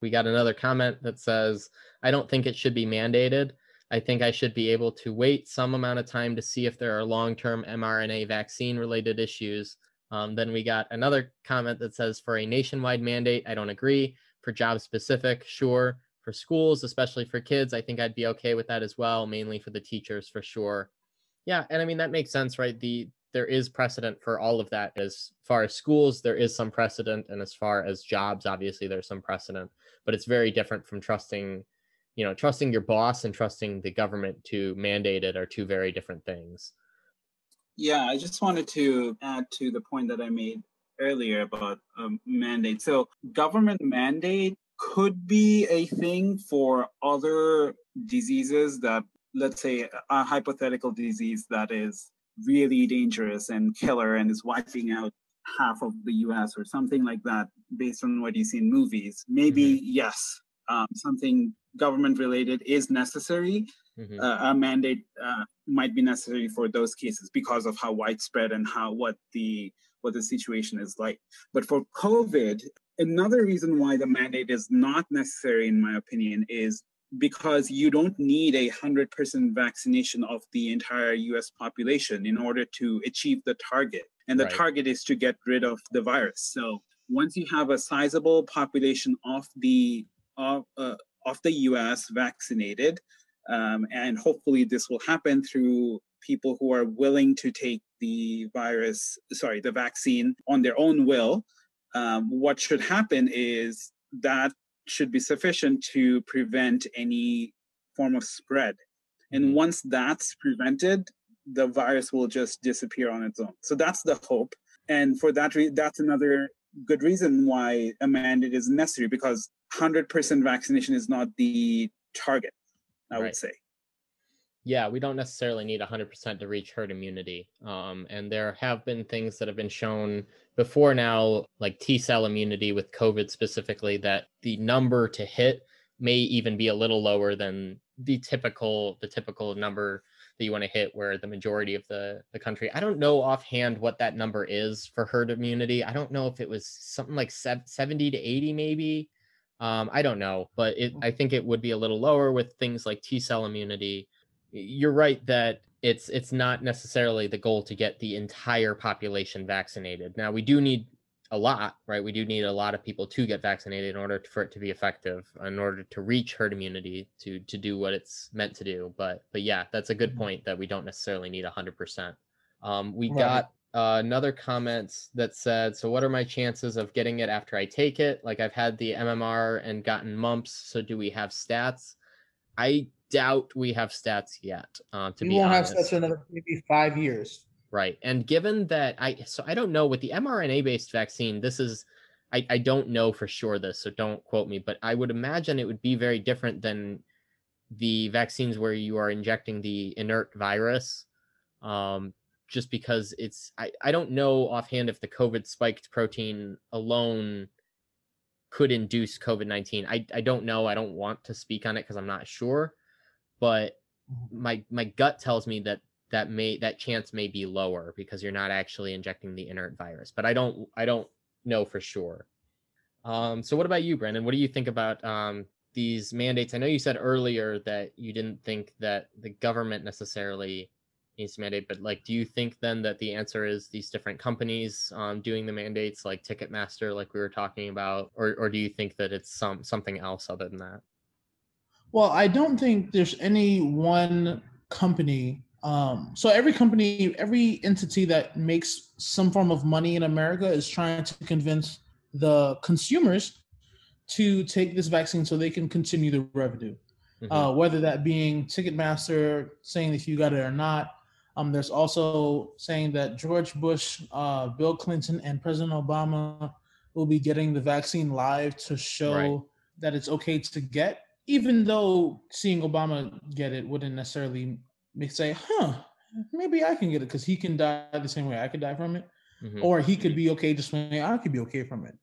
[SPEAKER 1] We got another comment that says i don't think it should be mandated. I think i should be able to wait some amount of time to see if there are long-term mrna vaccine related issues. Um, then we got another comment that says for a nationwide mandate i don't agree. For job specific sure. For schools especially for kids i think i'd be okay with that as well mainly for the teachers for sure. Yeah and i mean that makes sense right? The there is precedent for all of that. As far as schools there is some precedent and as far as jobs obviously there's some precedent but it's very different from trusting you know trusting your boss and trusting the government to mandate it are two very different things.
[SPEAKER 3] Yeah i just wanted to add to the point that i made earlier about um, mandate. So government mandate could be a thing for other diseases that let's say a hypothetical disease that is really dangerous and killer and is wiping out half of the US or something like that, based on what you see in movies, maybe mm-hmm. yes, um, something government related is necessary. Mm-hmm. Uh, a mandate uh, might be necessary for those cases because of how widespread and how what the what the situation is like. But for COVID, another reason why the mandate is not necessary, in my opinion, is because you don't need a 100% vaccination of the entire US population in order to achieve the target. And the right. target is to get rid of the virus. So once you have a sizable population of the of, uh, of the US vaccinated, um, and hopefully this will happen through people who are willing to take the virus, sorry, the vaccine on their own will. Um, what should happen is that should be sufficient to prevent any form of spread. And mm-hmm. once that's prevented, the virus will just disappear on its own. So that's the hope. And for that, re- that's another good reason why a mandate is necessary because 100% vaccination is not the target, I right. would say
[SPEAKER 1] yeah, we don't necessarily need 100% to reach herd immunity. Um, and there have been things that have been shown before now, like T cell immunity with COVID specifically, that the number to hit may even be a little lower than the typical the typical number that you want to hit where the majority of the the country i don't know offhand what that number is for herd immunity i don't know if it was something like 70 to 80 maybe um, i don't know but it, i think it would be a little lower with things like t cell immunity you're right that it's it's not necessarily the goal to get the entire population vaccinated. Now we do need a lot, right? We do need a lot of people to get vaccinated in order for it to be effective, in order to reach herd immunity to to do what it's meant to do. But but yeah, that's a good mm-hmm. point that we don't necessarily need hundred percent. Um, we right. got uh, another comment that said, "So what are my chances of getting it after I take it? Like I've had the MMR and gotten mumps. So do we have stats?" I doubt we have stats yet. Uh, to we be won't honest. have stats
[SPEAKER 2] for another maybe five years.
[SPEAKER 1] Right, and given that I so I don't know with the mRNA based vaccine, this is I, I don't know for sure this, so don't quote me, but I would imagine it would be very different than the vaccines where you are injecting the inert virus. Um, just because it's I, I don't know offhand if the COVID spiked protein alone could induce COVID 19. I, I don't know. I don't want to speak on it because I'm not sure but mm-hmm. my my gut tells me that that may that chance may be lower because you're not actually injecting the inert virus but i don't i don't know for sure um, so what about you Brendan? what do you think about um, these mandates i know you said earlier that you didn't think that the government necessarily needs to mandate but like do you think then that the answer is these different companies um, doing the mandates like ticketmaster like we were talking about or, or do you think that it's some something else other than that
[SPEAKER 2] well, I don't think there's any one company. Um, so every company, every entity that makes some form of money in America is trying to convince the consumers to take this vaccine so they can continue the revenue. Mm-hmm. Uh, whether that being Ticketmaster saying if you got it or not. Um, there's also saying that George Bush, uh, Bill Clinton, and President Obama will be getting the vaccine live to show right. that it's okay to get, even though seeing Obama get it wouldn't necessarily make say, huh, maybe I can get it because he can die the same way I could die from it. Mm-hmm. Or he could be okay just when I could be okay from it.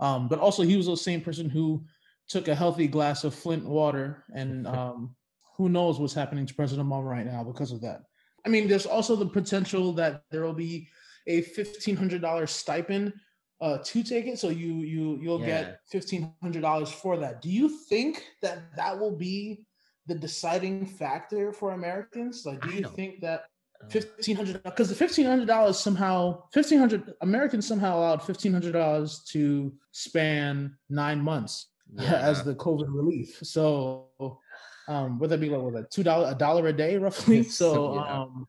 [SPEAKER 2] Um, but also he was the same person who took a healthy glass of Flint water and um, who knows what's happening to President Obama right now because of that. I mean, there's also the potential that there will be a fifteen hundred dollars stipend uh, to take it, so you you you'll yeah. get fifteen hundred dollars for that. Do you think that that will be the deciding factor for Americans? Like, do you think that fifteen hundred because the fifteen hundred dollars somehow fifteen hundred Americans somehow allowed fifteen hundred dollars to span nine months yeah. as the COVID relief. So um, would that be like what, like two dollar a dollar a day roughly? So um,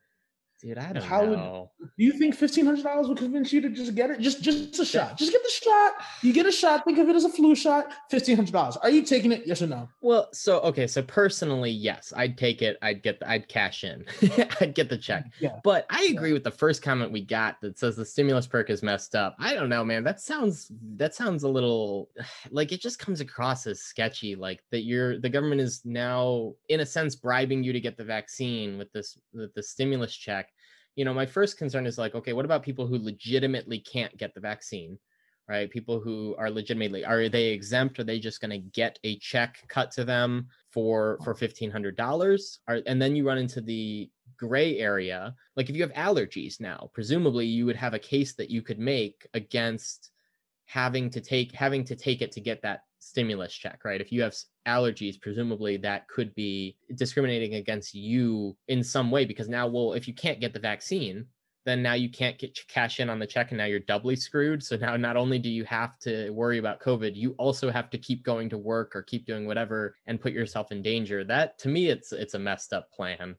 [SPEAKER 1] Dude, I don't How know.
[SPEAKER 2] Would, do you think fifteen hundred dollars would convince you to just get it? Just just a shot. Just get the shot. You get a shot. Think of it as a flu shot. Fifteen hundred dollars. Are you taking it? Yes or no?
[SPEAKER 1] Well, so okay. So personally, yes, I'd take it. I'd get. The, I'd cash in. I'd get the check. Mm, yeah. But I agree yeah. with the first comment we got that says the stimulus perk is messed up. I don't know, man. That sounds. That sounds a little like it just comes across as sketchy. Like that you're the government is now in a sense bribing you to get the vaccine with this with the stimulus check you know, my first concern is like, okay, what about people who legitimately can't get the vaccine? Right? People who are legitimately are they exempt? Are they just going to get a check cut to them for for fifteen hundred dollars? And then you run into the gray area. Like if you have allergies now, presumably you would have a case that you could make against having to take having to take it to get that stimulus check, right? If you have allergies, presumably that could be discriminating against you in some way because now, well, if you can't get the vaccine, then now you can't get cash in on the check and now you're doubly screwed. So now not only do you have to worry about COVID, you also have to keep going to work or keep doing whatever and put yourself in danger. That to me, it's it's a messed up plan.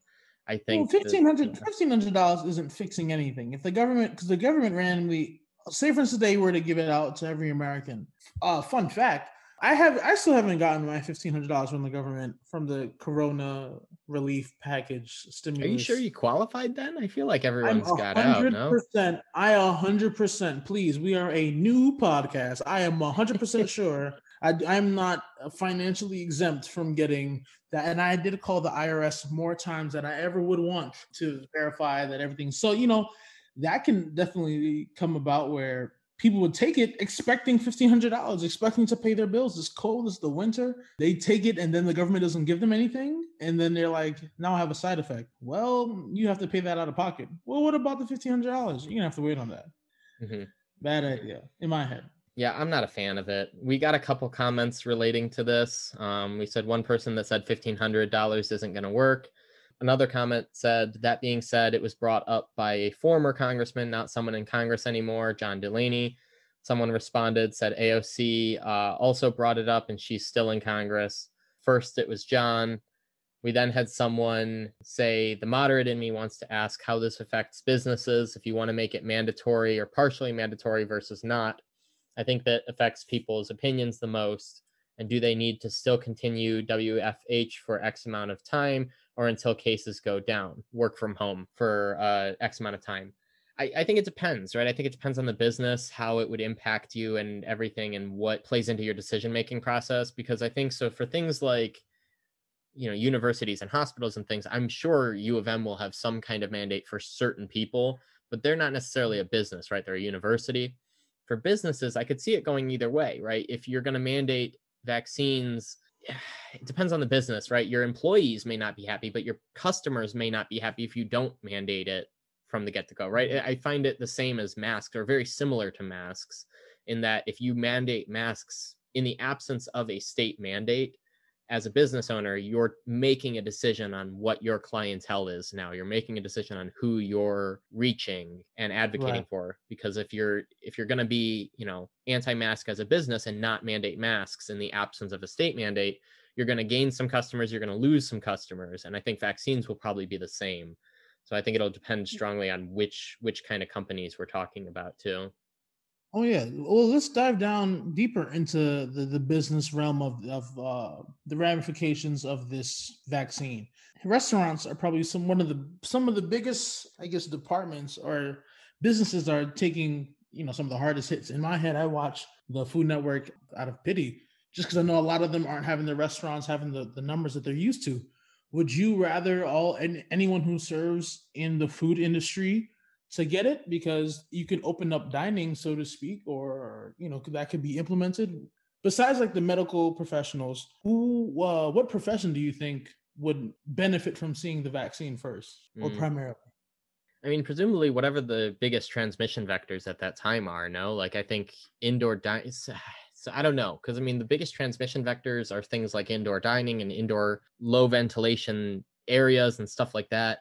[SPEAKER 1] I think
[SPEAKER 2] well, $1,500 isn't fixing anything. If the government, because the government randomly, say for instance, they were to give it out to every American. Uh, fun fact: I have I still haven't gotten my fifteen hundred dollars from the government from the Corona relief package stimulus.
[SPEAKER 1] Are you sure you qualified then? I feel like everyone's got out. No?
[SPEAKER 2] I a hundred percent. Please, we are a new podcast. I am a hundred percent sure. I, I'm not financially exempt from getting that, and I did call the IRS more times than I ever would want to verify that everything. So you know, that can definitely come about where people would take it expecting $1500 expecting to pay their bills. It's cold it's the winter. They take it and then the government doesn't give them anything and then they're like now i have a side effect. Well you have to pay that out of pocket. Well what about the $1500 you're gonna have to wait on that. Mm-hmm. bad idea in my head.
[SPEAKER 1] Yeah i'm not a fan of it. We got a couple comments relating to this. Um, we said one person that said $1500 isn't going to work Another comment said, that being said, it was brought up by a former congressman, not someone in Congress anymore, John Delaney. Someone responded, said AOC uh, also brought it up and she's still in Congress. First, it was John. We then had someone say, the moderate in me wants to ask how this affects businesses, if you want to make it mandatory or partially mandatory versus not. I think that affects people's opinions the most. And do they need to still continue WFH for X amount of time? Or until cases go down, work from home for uh, X amount of time. I, I think it depends, right? I think it depends on the business, how it would impact you and everything and what plays into your decision making process. Because I think so for things like, you know, universities and hospitals and things, I'm sure U of M will have some kind of mandate for certain people, but they're not necessarily a business, right? They're a university. For businesses, I could see it going either way, right? If you're going to mandate vaccines it depends on the business, right? Your employees may not be happy, but your customers may not be happy if you don't mandate it from the get to go, right? I find it the same as masks or very similar to masks in that if you mandate masks in the absence of a state mandate, as a business owner, you're making a decision on what your clientele is now. You're making a decision on who you're reaching and advocating right. for. Because if you're if you're going to be, you know, anti-mask as a business and not mandate masks in the absence of a state mandate, you're going to gain some customers. You're going to lose some customers, and I think vaccines will probably be the same. So I think it'll depend mm. strongly on which which kind of companies we're talking about too.
[SPEAKER 2] Oh yeah. Well, let's dive down deeper into the, the business realm of of uh, the ramifications of this vaccine. Restaurants are probably some one of the some of the biggest, I guess, departments or businesses are taking you know some of the hardest hits. In my head, I watch the Food Network out of pity, just because I know a lot of them aren't having the restaurants having the, the numbers that they're used to. Would you rather all and anyone who serves in the food industry to get it because you can open up dining, so to speak, or you know that could be implemented. Besides, like the medical professionals, who, uh, what profession do you think would benefit from seeing the vaccine first, or mm. primarily?
[SPEAKER 1] I mean, presumably, whatever the biggest transmission vectors at that time are, no? Like, I think indoor dining. So I don't know, because I mean, the biggest transmission vectors are things like indoor dining and indoor low ventilation areas and stuff like that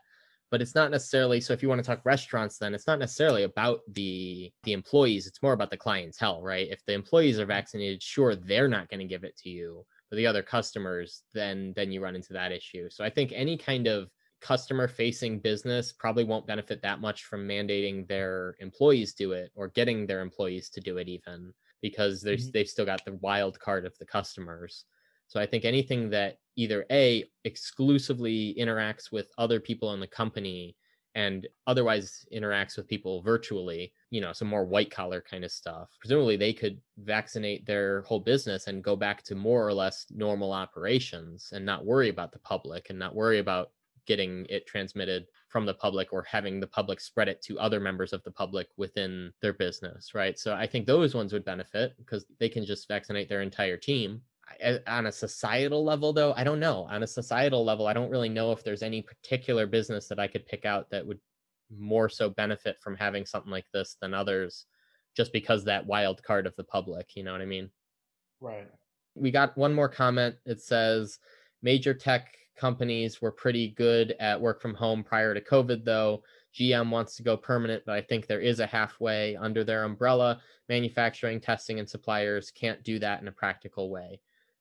[SPEAKER 1] but it's not necessarily so if you want to talk restaurants then it's not necessarily about the the employees it's more about the clientele right? If the employees are vaccinated sure they're not going to give it to you but the other customers then then you run into that issue. So i think any kind of customer facing business probably won't benefit that much from mandating their employees do it or getting their employees to do it even because there's mm-hmm. they've still got the wild card of the customers. So I think anything that either A exclusively interacts with other people in the company and otherwise interacts with people virtually, you know, some more white collar kind of stuff. Presumably they could vaccinate their whole business and go back to more or less normal operations and not worry about the public and not worry about getting it transmitted from the public or having the public spread it to other members of the public within their business, right? So I think those ones would benefit because they can just vaccinate their entire team on a societal level though i don't know. On a societal level i don't really know if there's any particular business that i could pick out that would more so benefit from having something like this than others just because that wild card of the public you know what i mean?
[SPEAKER 2] Right.
[SPEAKER 1] We got one more comment. It says major tech companies were pretty good at work from home prior to covid though. Gm wants to go permanent but i think there is a halfway under their umbrella. Manufacturing testing and suppliers can't do that in a practical way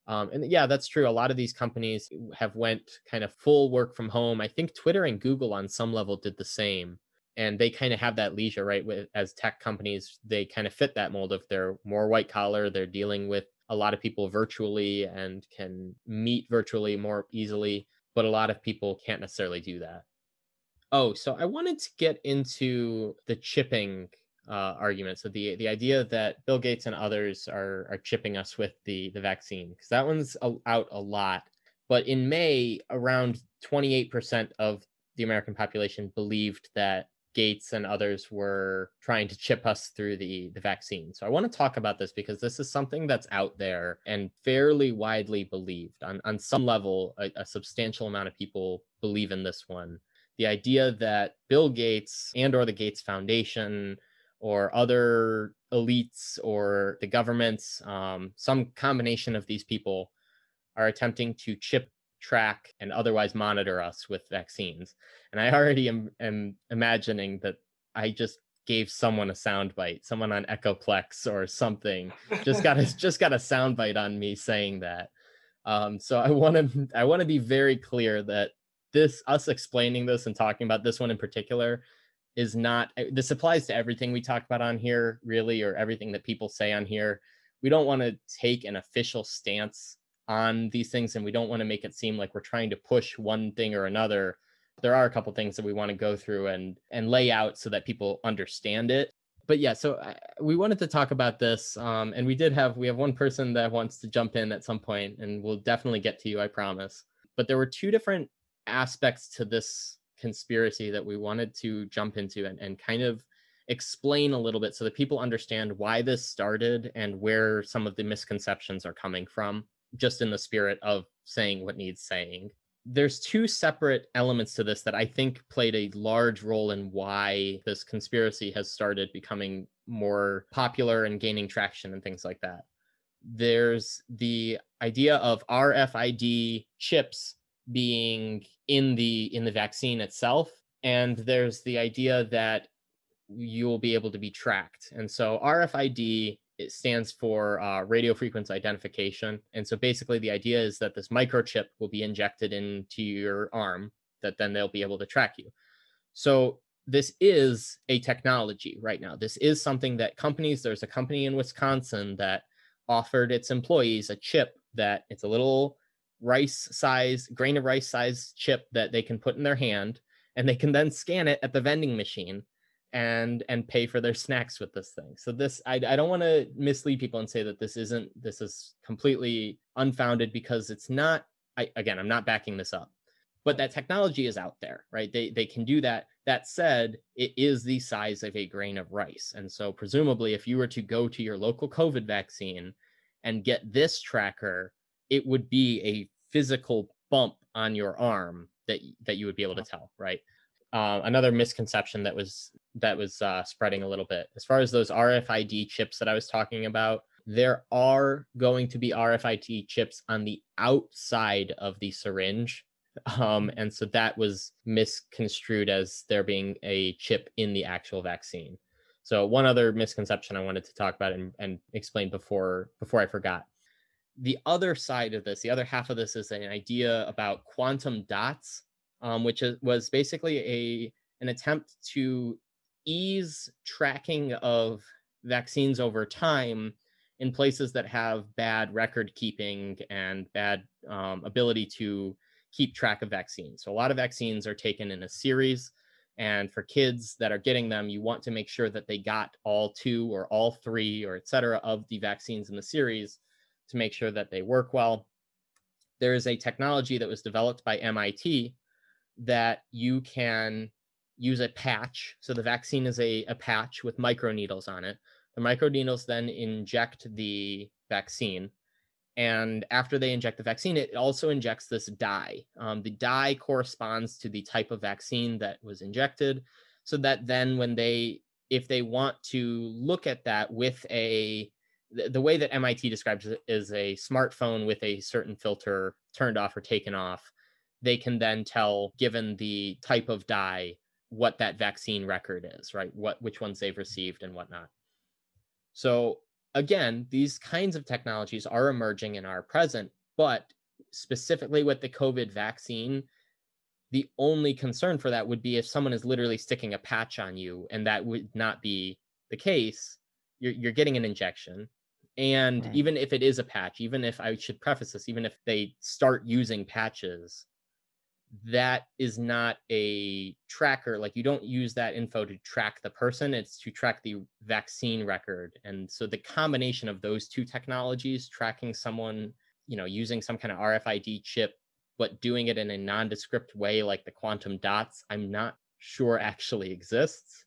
[SPEAKER 1] um, and yeah, that's true. A lot of these companies have went kind of full work from home. I think Twitter and Google on some level did the same. And they kind of have that leisure, right? With, as tech companies, they kind of fit that mold of they're more white collar, they're dealing with a lot of people virtually and can meet virtually more easily. But a lot of people can't necessarily do that. Oh, so I wanted to get into the chipping uh, argument. So the the idea that Bill Gates and others are are chipping us with the the vaccine because that one's out a lot. But in May, around 28% of the American population believed that Gates and others were trying to chip us through the the vaccine. So I want to talk about this because this is something that's out there and fairly widely believed. On on some level, a, a substantial amount of people believe in this one. The idea that Bill Gates and or the Gates Foundation or other elites or the governments, um, some combination of these people are attempting to chip, track, and otherwise monitor us with vaccines. And I already am, am imagining that I just gave someone a soundbite, someone on Echoplex or something, just got a just got a soundbite on me saying that. Um, so I want to I want to be very clear that this us explaining this and talking about this one in particular is not eh, this applies to everything we talk about on here really or everything that people say on here. We don't want to take an official stance on these things and we don't want to make it seem like we're trying to push one thing or another. There are a couple things that we want to go through and and lay out so that people understand it. But yeah so I, we wanted to talk about this um, and we did have we have one person that wants to jump in at some point and we'll definitely get to you i promise. But there were two different aspects to this conspiracy that we wanted to jump into and, and kind of explain a little bit so that people understand why this started and where some of the misconceptions are coming from, just in the spirit of saying what needs saying. There's two separate elements to this that I think played a large role in why this conspiracy has started becoming more popular and gaining traction and things like that. There's the idea of RFID chips being in the in the vaccine itself. And there's the idea that you'll be able to be tracked. And so rfid it stands for uh, radio frequency identification. And so basically the idea is that this microchip will be injected into your arm that then they'll be able to track you. So this is a technology right now. This is something that companies there's a company in wisconsin that offered its employees a chip that it's a little rice size grain of rice size chip that they can put in their hand and they can then scan it at the vending machine and and pay for their snacks with this thing. So this I, I don't want to mislead people and say that this isn't this is completely unfounded because it's not I again I'm not backing this up. But that technology is out there, right? They they can do that. That said, it is the size of a grain of rice. And so presumably if you were to go to your local COVID vaccine and get this tracker, it would be a physical bump on your arm that that you would be able to tell, right? Uh, another misconception that was that was uh, spreading a little bit as far as those RFID chips that I was talking about. There are going to be RFID chips on the outside of the syringe, um, and so that was misconstrued as there being a chip in the actual vaccine. So one other misconception I wanted to talk about and, and explain before before I forgot. The other side of this, the other half of this, is an idea about quantum dots um, which is, was basically a an attempt to ease tracking of vaccines over time in places that have bad record keeping and bad um, ability to keep track of vaccines. So a lot of vaccines are taken in a series. And for kids that are getting them, you want to make sure that they got all two or all three or et cetera of the vaccines in the series to make sure that they work well. There is a technology that was developed by MIT that you can use a patch. So the vaccine is a, a patch with microneedles on it. The microneedles then inject the vaccine. And after they inject the vaccine, it also injects this dye. Um, the dye corresponds to the type of vaccine that was injected. So that then, when they, if they want to look at that with a, the, way that MIT describes it is a smartphone with a certain filter turned off or taken off they can then tell, given the type of dye, what that vaccine record is, right? What which ones they've received and whatnot. So again, these kinds of technologies are emerging in our present, but specifically with the COVID vaccine, the only concern for that would be if someone is literally sticking a patch on you, and that would not be the case. You're, you're getting an injection. And right. even if it is a patch, even if I should preface this, even if they start using patches, that is not a tracker like you don't use that info to track the person it's to track the vaccine record and so the combination of those two technologies tracking someone you know using some kind of rfid chip but doing it in a nondescript way like the quantum dots i'm not sure actually exists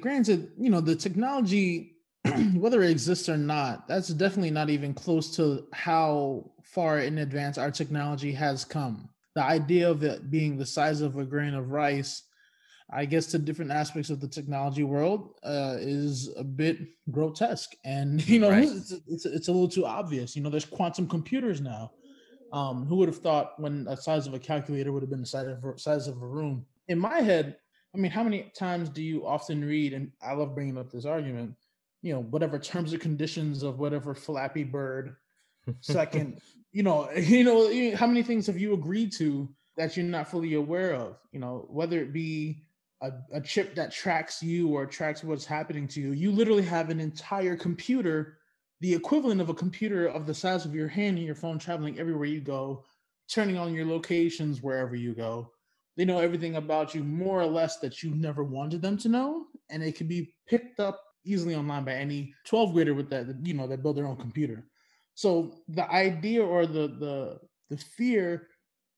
[SPEAKER 2] granted you know the technology whether it exists or not that's definitely not even close to how far in advance our technology has come the idea of it being the size of a grain of rice, I guess, to different aspects of the technology world, uh, is a bit grotesque. And you know, right. it's, it's it's a little too obvious. You know, there's quantum computers now. Um, who would have thought when the size of a calculator would have been the size of size of a room? In my head, I mean, how many times do you often read? And I love bringing up this argument. You know, whatever terms and conditions of whatever Flappy Bird second you know, you know, how many things have you agreed to that you're not fully aware of? You know, whether it be a, a chip that tracks you or tracks what's happening to you, you literally have an entire computer, the equivalent of a computer of the size of your hand and your phone traveling everywhere you go, turning on your locations wherever you go. They know everything about you more or less that you never wanted them to know, and it can be picked up easily online by any 12 grader with that, you know, that build their own computer. So the idea or the the the fear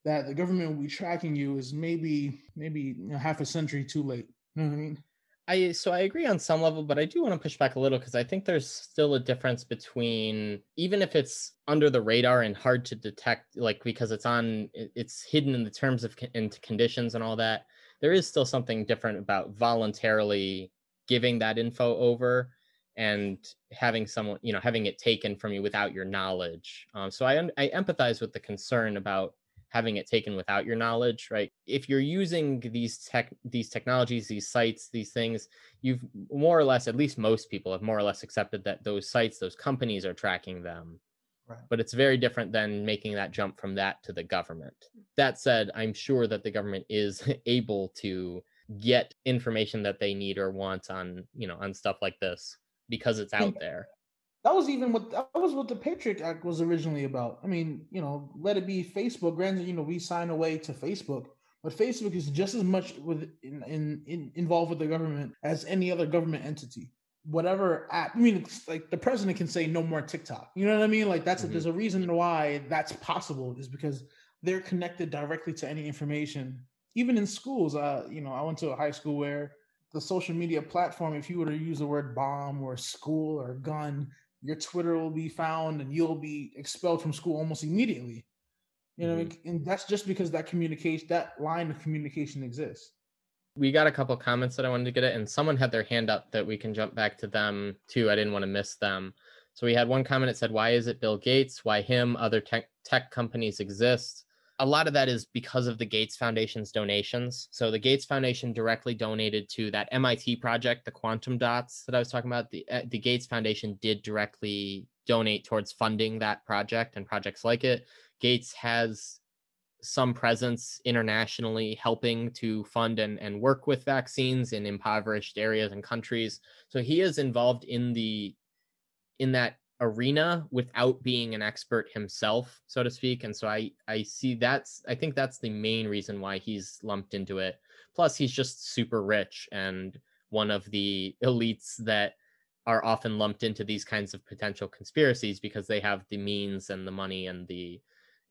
[SPEAKER 2] that the government will be tracking you is maybe maybe you know, half a century too late. You know what I mean?
[SPEAKER 1] I so I agree on some level, but I do want to push back a little because I think there's still a difference between even if it's under the radar and hard to detect, like because it's on, it's hidden in the terms of into conditions and all that. There is still something different about voluntarily giving that info over and having someone you know having it taken from you without your knowledge. Um, so I, I empathize with the concern about having it taken without your knowledge right? If you're using these tech these technologies these sites these things you've more or less at least most people have more or less accepted that those sites those companies are tracking them. Right. but it's very different than making that jump from that to the government. That said i'm sure that the government is able to get information that they need or want on you know on stuff like this because it's out there.
[SPEAKER 2] That was even what that was what the Patriot Act was originally about. I mean, you know, let it be Facebook. Granted, you know, we sign away to Facebook, but Facebook is just as much with in, in, in involved with the government as any other government entity. Whatever app, I mean, it's like the president can say no more TikTok. You know what I mean? Like that's mm-hmm. a, there's a reason why that's possible is because they're connected directly to any information. Even in schools, uh, you know, I went to a high school where the social media platform, if you were to use the word bomb or school or gun, your Twitter will be found and you'll be expelled from school almost immediately. You know, mm-hmm. and that's just because that communication, that line of communication exists.
[SPEAKER 1] We got a couple comments that I wanted to get at, and someone had their hand up that we can jump back to them too. I didn't want to miss them. So we had one comment that said, Why is it Bill Gates? Why him? Other tech, tech companies exist. A lot of that is because of the Gates Foundation's donations. So the Gates Foundation directly donated to that MIT project, the quantum dots that I was talking about. The, uh, the Gates Foundation did directly donate towards funding that project and projects like it. Gates has some presence internationally helping to fund and, and work with vaccines in impoverished areas and countries so he is involved in the in that arena without being an expert himself so to speak and so i i see that's i think that's the main reason why he's lumped into it. Plus he's just super rich and one of the elites that are often lumped into these kinds of potential conspiracies because they have the means and the money and the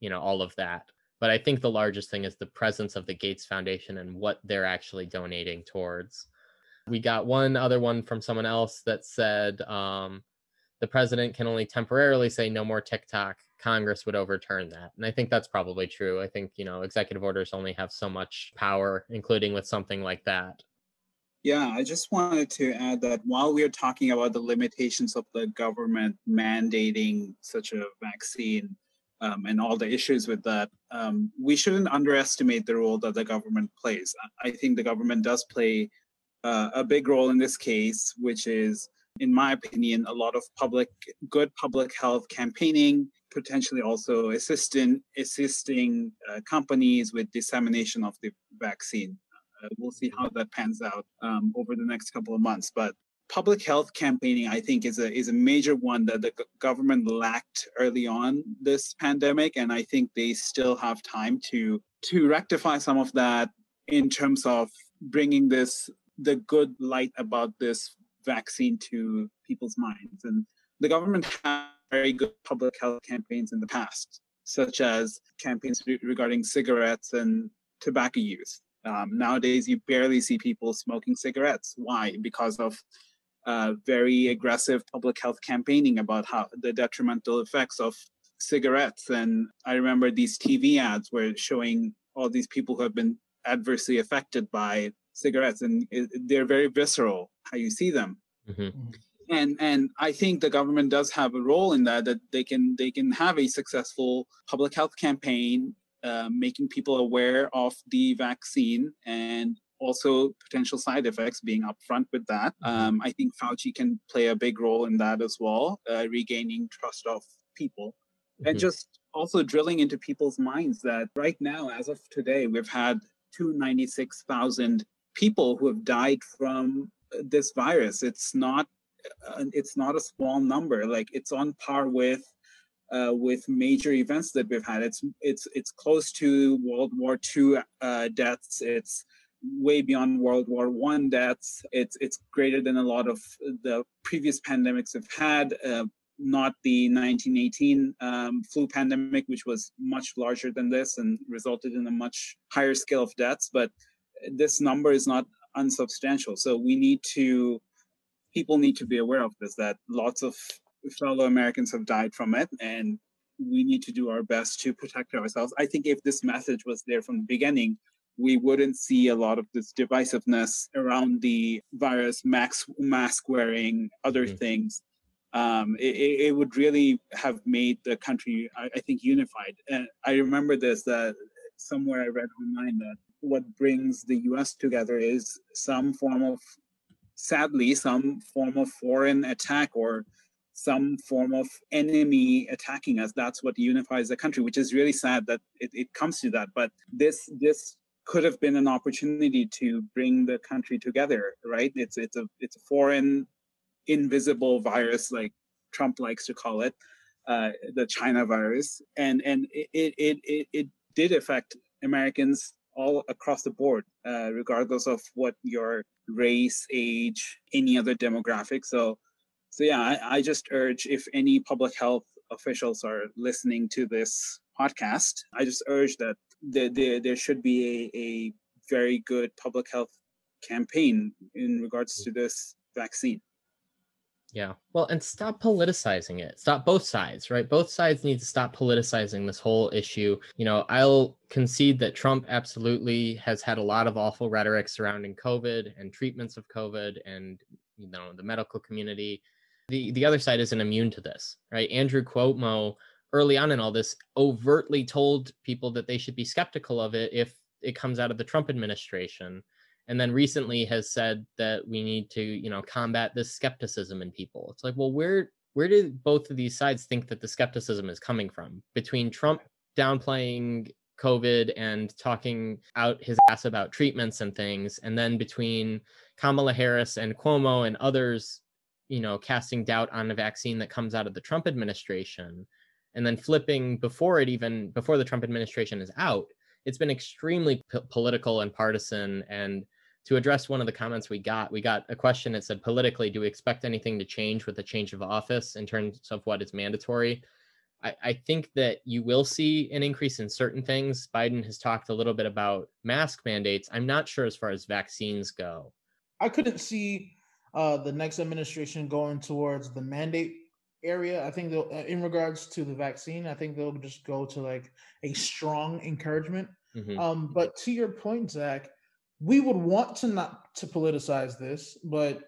[SPEAKER 1] you know all of that. But i think the largest thing is the presence of the gates foundation and what they're actually donating towards. We got one other one from someone else that said um, the president can only temporarily say no more tiktok congress would overturn that. And i think that's probably true. I think you know executive orders only have so much power including with something like that.
[SPEAKER 3] Yeah, I just wanted to add that while we are talking about the limitations of the government mandating such a vaccine, um, and all the issues with that, um, we shouldn't underestimate the role that the government plays. I think the government does play uh, a big role in this case, which is, in my opinion, a lot of public, good public health campaigning, potentially also assisting assisting uh, companies with dissemination of the vaccine. Uh, we'll see how that pans out um, over the next couple of months. But public health campaigning, I think, is a is a major one that the government lacked early on this pandemic, and I think they still have time to to rectify some of that in terms of bringing this the good light about this vaccine to people's minds. And the government had very good public health campaigns in the past, such as campaigns re- regarding cigarettes and tobacco use. Um, nowadays, you barely see people smoking cigarettes. Why? Because of uh, very aggressive public health campaigning about how the detrimental effects of cigarettes. And I remember these TV ads were showing all these people who have been adversely affected by cigarettes, and it, they're very visceral how you see them. Mm-hmm. mm-hmm. And and I think the government does have a role in that that they can they can have a successful public health campaign, uh, making people aware of the vaccine and also potential side effects being upfront with that. Mm-hmm. Um, I think Fauci can play a big role in that as well, uh, regaining trust of people mm-hmm. and just also drilling into people's minds that right now, as of today, we've had 296,000 people who have died from this virus. It's not uh, it's not a small number. Like it's on par with uh, with major events that we've had. It's it's it's close to World War II uh, deaths. It's way beyond World War One deaths. It's it's greater than a lot of the previous pandemics have had. Uh, not the 1918 um, flu pandemic, which was much larger than this and resulted in a much higher scale of deaths. But this number is not unsubstantial. So we need to, people need to be aware of this, that lots of fellow Americans have died from it. And we need to do our best to protect ourselves. I think if this message was there from the beginning, we wouldn't see a lot of this divisiveness around the virus, mask, mask wearing, other mm-hmm. things. Um, it, it, would really have made the country, I, I, think, unified. And I remember this that somewhere I read online that what brings the U.S. together is some form of, sadly, some form of foreign attack or some form of enemy attacking us. That's what unifies the country, which is really sad that it, it comes to that. But this this could have been an opportunity to bring the country together, right? It's it's a it's a foreign, invisible virus, like Trump likes to call it, uh, the China virus, and and it it it it did affect Americans all across the board, uh, regardless of what your race, age, any other demographic. So, so yeah, I, I just urge if any public health officials are listening to this podcast, I just urge that there, there, there should be a, a very good public health campaign in regards to this vaccine.
[SPEAKER 1] Yeah. Well, and stop politicizing it. Stop both sides, right? Both sides need to stop politicizing this whole issue. You know, I'll concede that Trump absolutely has had a lot of awful rhetoric surrounding COVID and treatments of COVID and, you know, the medical community. The the other side isn't immune to this, right? Andrew Cuomo early on in all this overtly told people that they should be skeptical of it if it comes out of the Trump administration and then recently has said that we need to you know combat this skepticism in people it's like well where where did both of these sides think that the skepticism is coming from between trump downplaying covid and talking out his ass about treatments and things and then between kamala harris and cuomo and others you know casting doubt on a vaccine that comes out of the trump administration and then flipping before it even before the trump administration is out it's been extremely p- political and partisan. And to address one of the comments we got, we got a question that said, politically, do we expect anything to change with the change of office in terms of what is mandatory? I, I think that you will see an increase in certain things. Biden has talked a little bit about mask mandates. I'm not sure as far as vaccines go.
[SPEAKER 2] I couldn't see uh, the next administration going towards the mandate area. I think they'll, uh, in regards to the vaccine, I think they'll just go to like a strong encouragement. Mm-hmm. Um, but to your point, Zach, we would want to not to politicize this, but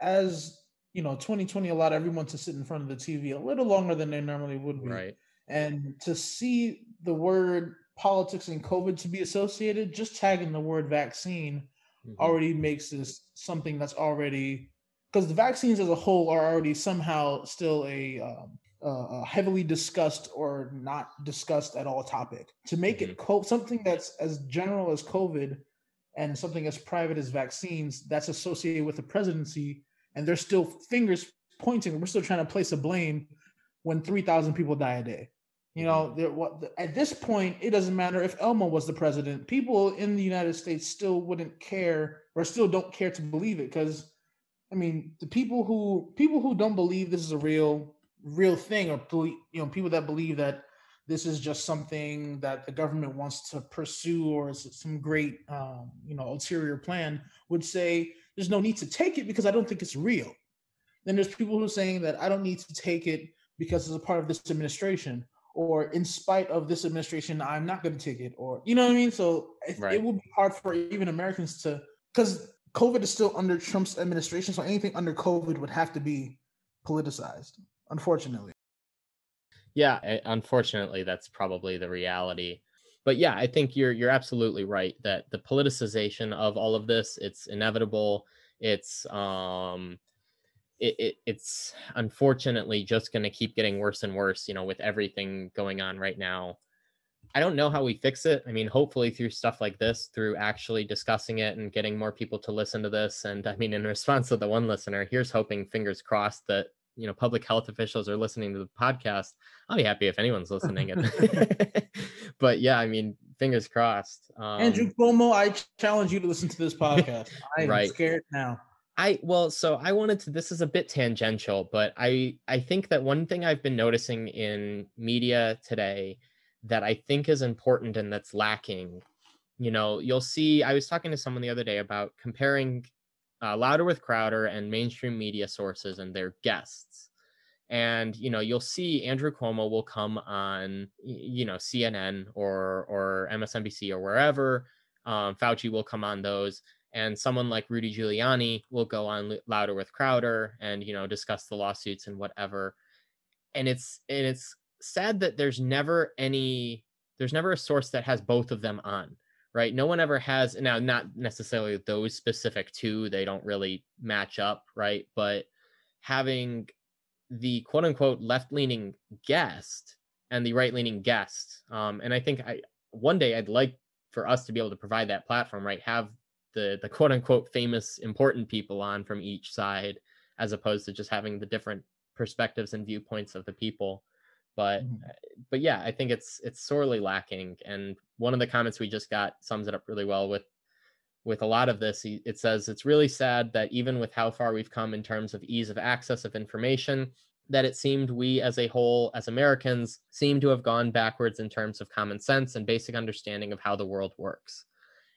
[SPEAKER 2] as you know, 2020 allowed everyone to sit in front of the TV a little longer than they normally would be.
[SPEAKER 1] Right.
[SPEAKER 2] And to see the word politics and COVID to be associated, just tagging the word vaccine mm-hmm. already makes this something that's already because the vaccines as a whole are already somehow still a, um, a heavily discussed or not discussed at all topic. To make mm-hmm. it co- something that's as general as COVID and something as private as vaccines that's associated with the presidency, and there's still fingers pointing. We're still trying to place a blame when 3,000 people die a day. You know, mm-hmm. there, what, at this point, it doesn't matter if Elmo was the president. People in the United States still wouldn't care or still don't care to believe it because I mean, the people who people who don't believe this is a real real thing, or you know, people that believe that this is just something that the government wants to pursue or some great um, you know ulterior plan would say there's no need to take it because I don't think it's real. Then there's people who are saying that I don't need to take it because it's a part of this administration, or in spite of this administration, I'm not going to take it, or you know what I mean. So right. it, it be hard for even Americans to because COVID is still under Trump's administration, so anything under COVID would have to be politicized, unfortunately.
[SPEAKER 1] Yeah, eh, unfortunately, that's probably the reality. But yeah, I think you're you're absolutely right that the politicization of all of this it's inevitable. It's um it, it it's unfortunately just going to keep getting worse and worse, you know, with everything going on right now. I don't know how we fix it. I mean, hopefully through stuff like this, through actually discussing it and getting more people to listen to this. And I mean, in response to the one listener, here's hoping, fingers crossed, that you know public health officials are listening to the podcast. I'll be happy if anyone's listening. but yeah, I mean, fingers crossed.
[SPEAKER 2] Um, Andrew Cuomo, I challenge you to listen to this podcast. I'm right. scared now.
[SPEAKER 1] I well, so I wanted to. This is a bit tangential, but I I think that one thing I've been noticing in media today that I think is important and that's lacking. You know, you'll see, I was talking to someone the other day about comparing uh, Louder with Crowder and mainstream media sources and their guests. And you know, you'll see Andrew Cuomo will come on, you know, CNN or or MSNBC or wherever. Um, Fauci will come on those, and someone like Rudy Giuliani will go on Louder with Crowder and you know discuss the lawsuits and whatever. And it's and it's sad that there's never any there's never a source that has both of them on right? No one ever has now not necessarily those specific two they don't really match up right? But having the quote unquote left leaning guest and the right leaning guest um, and i think i one day i'd like for us to be able to provide that platform right? Have the the quote unquote famous important people on from each side as opposed to just having the different perspectives and viewpoints of the people but mm-hmm. but yeah i think it's it's sorely lacking and one of the comments we just got sums it up really well with with a lot of this. It says it's really sad that even with how far we've come in terms of ease of access of information that it seemed we as a whole as americans seem to have gone backwards in terms of common sense and basic understanding of how the world works.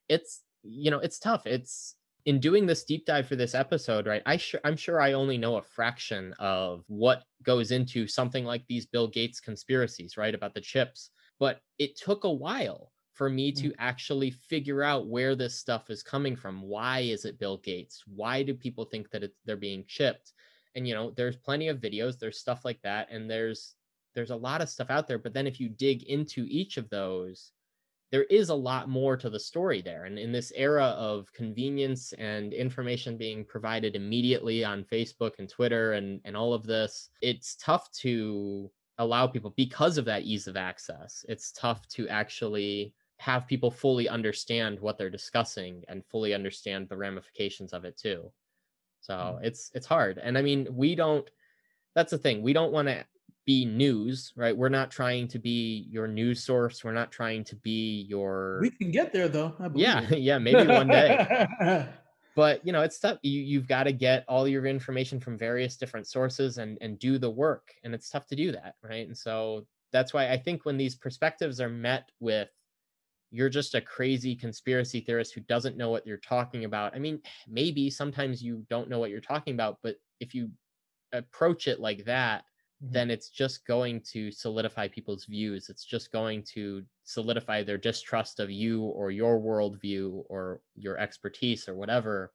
[SPEAKER 1] It's you know it's tough. It's in doing this deep dive for this episode, right, I sure I'm sure I only know a fraction of what goes into something like these Bill Gates conspiracies, right, about the chips. But it took a while for me to mm. actually figure out where this stuff is coming from. Why is it Bill Gates? Why do people think that it's, they're being chipped? And you know, there's plenty of videos, there's stuff like that, and there's there's a lot of stuff out there. But then if you dig into each of those, there is a lot more to the story there. And in this era of convenience and information being provided immediately on Facebook and Twitter and, and all of this, it's tough to allow people, because of that ease of access, it's tough to actually have people fully understand what they're discussing and fully understand the ramifications of it too. So mm. it's it's hard. And I mean, we don't that's the thing. We don't want to be news, right? We're not trying to be your news source. We're not trying to be your.
[SPEAKER 2] We can get there though.
[SPEAKER 1] yeah, yeah, maybe one day. but you know, it's tough. You you've got to get all your information from various different sources and and do the work, and it's tough to do that, right? And so that's why I think when these perspectives are met with you're just a crazy conspiracy theorist who doesn't know what you're talking about. I mean, maybe sometimes you don't know what you're talking about, but if you approach it like that, mm-hmm. then it's just going to solidify people's views. It's just going to solidify their distrust of you or your worldview or your expertise or whatever,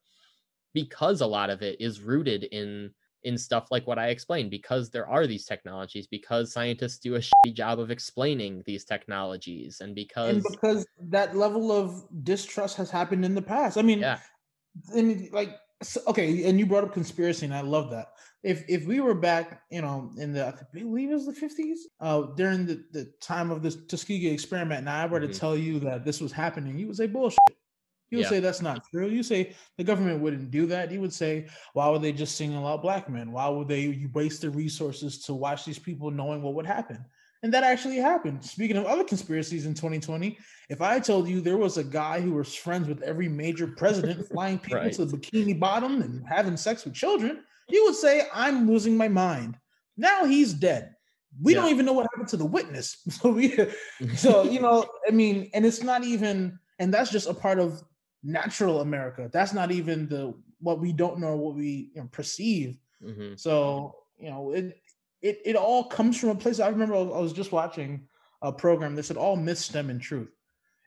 [SPEAKER 1] because a lot of it is rooted in in stuff like what I explained, because there are these technologies, because scientists do a shitty job of explaining these technologies, and because
[SPEAKER 2] and because that level of distrust has happened in the past. I mean, yeah, and like okay, and you brought up conspiracy, and I love that if if we were back, you know, in the I believe it was the fifties, uh, during the, the time of this Tuskegee experiment, and I were mm-hmm. to tell you that this was happening, you would say bullshit. You would yeah. say that's not true. You say the government wouldn't do that. You would say, why would they just single out black men? Why would they waste the resources to watch these people knowing what would happen? And that actually happened. Speaking of other conspiracies in 2020, if I told you there was a guy who was friends with every major president, flying people right. to the bikini bottom and having sex with children, you would say, I'm losing my mind. Now he's dead. We yeah. don't even know what happened to the witness. So we so you know, I mean, and it's not even, and that's just a part of natural America. That's not even the what we don't know, what we you know, perceive. Mm-hmm. So, you know, it it it all comes from a place. I remember I was just watching a program that said all myths stem in truth.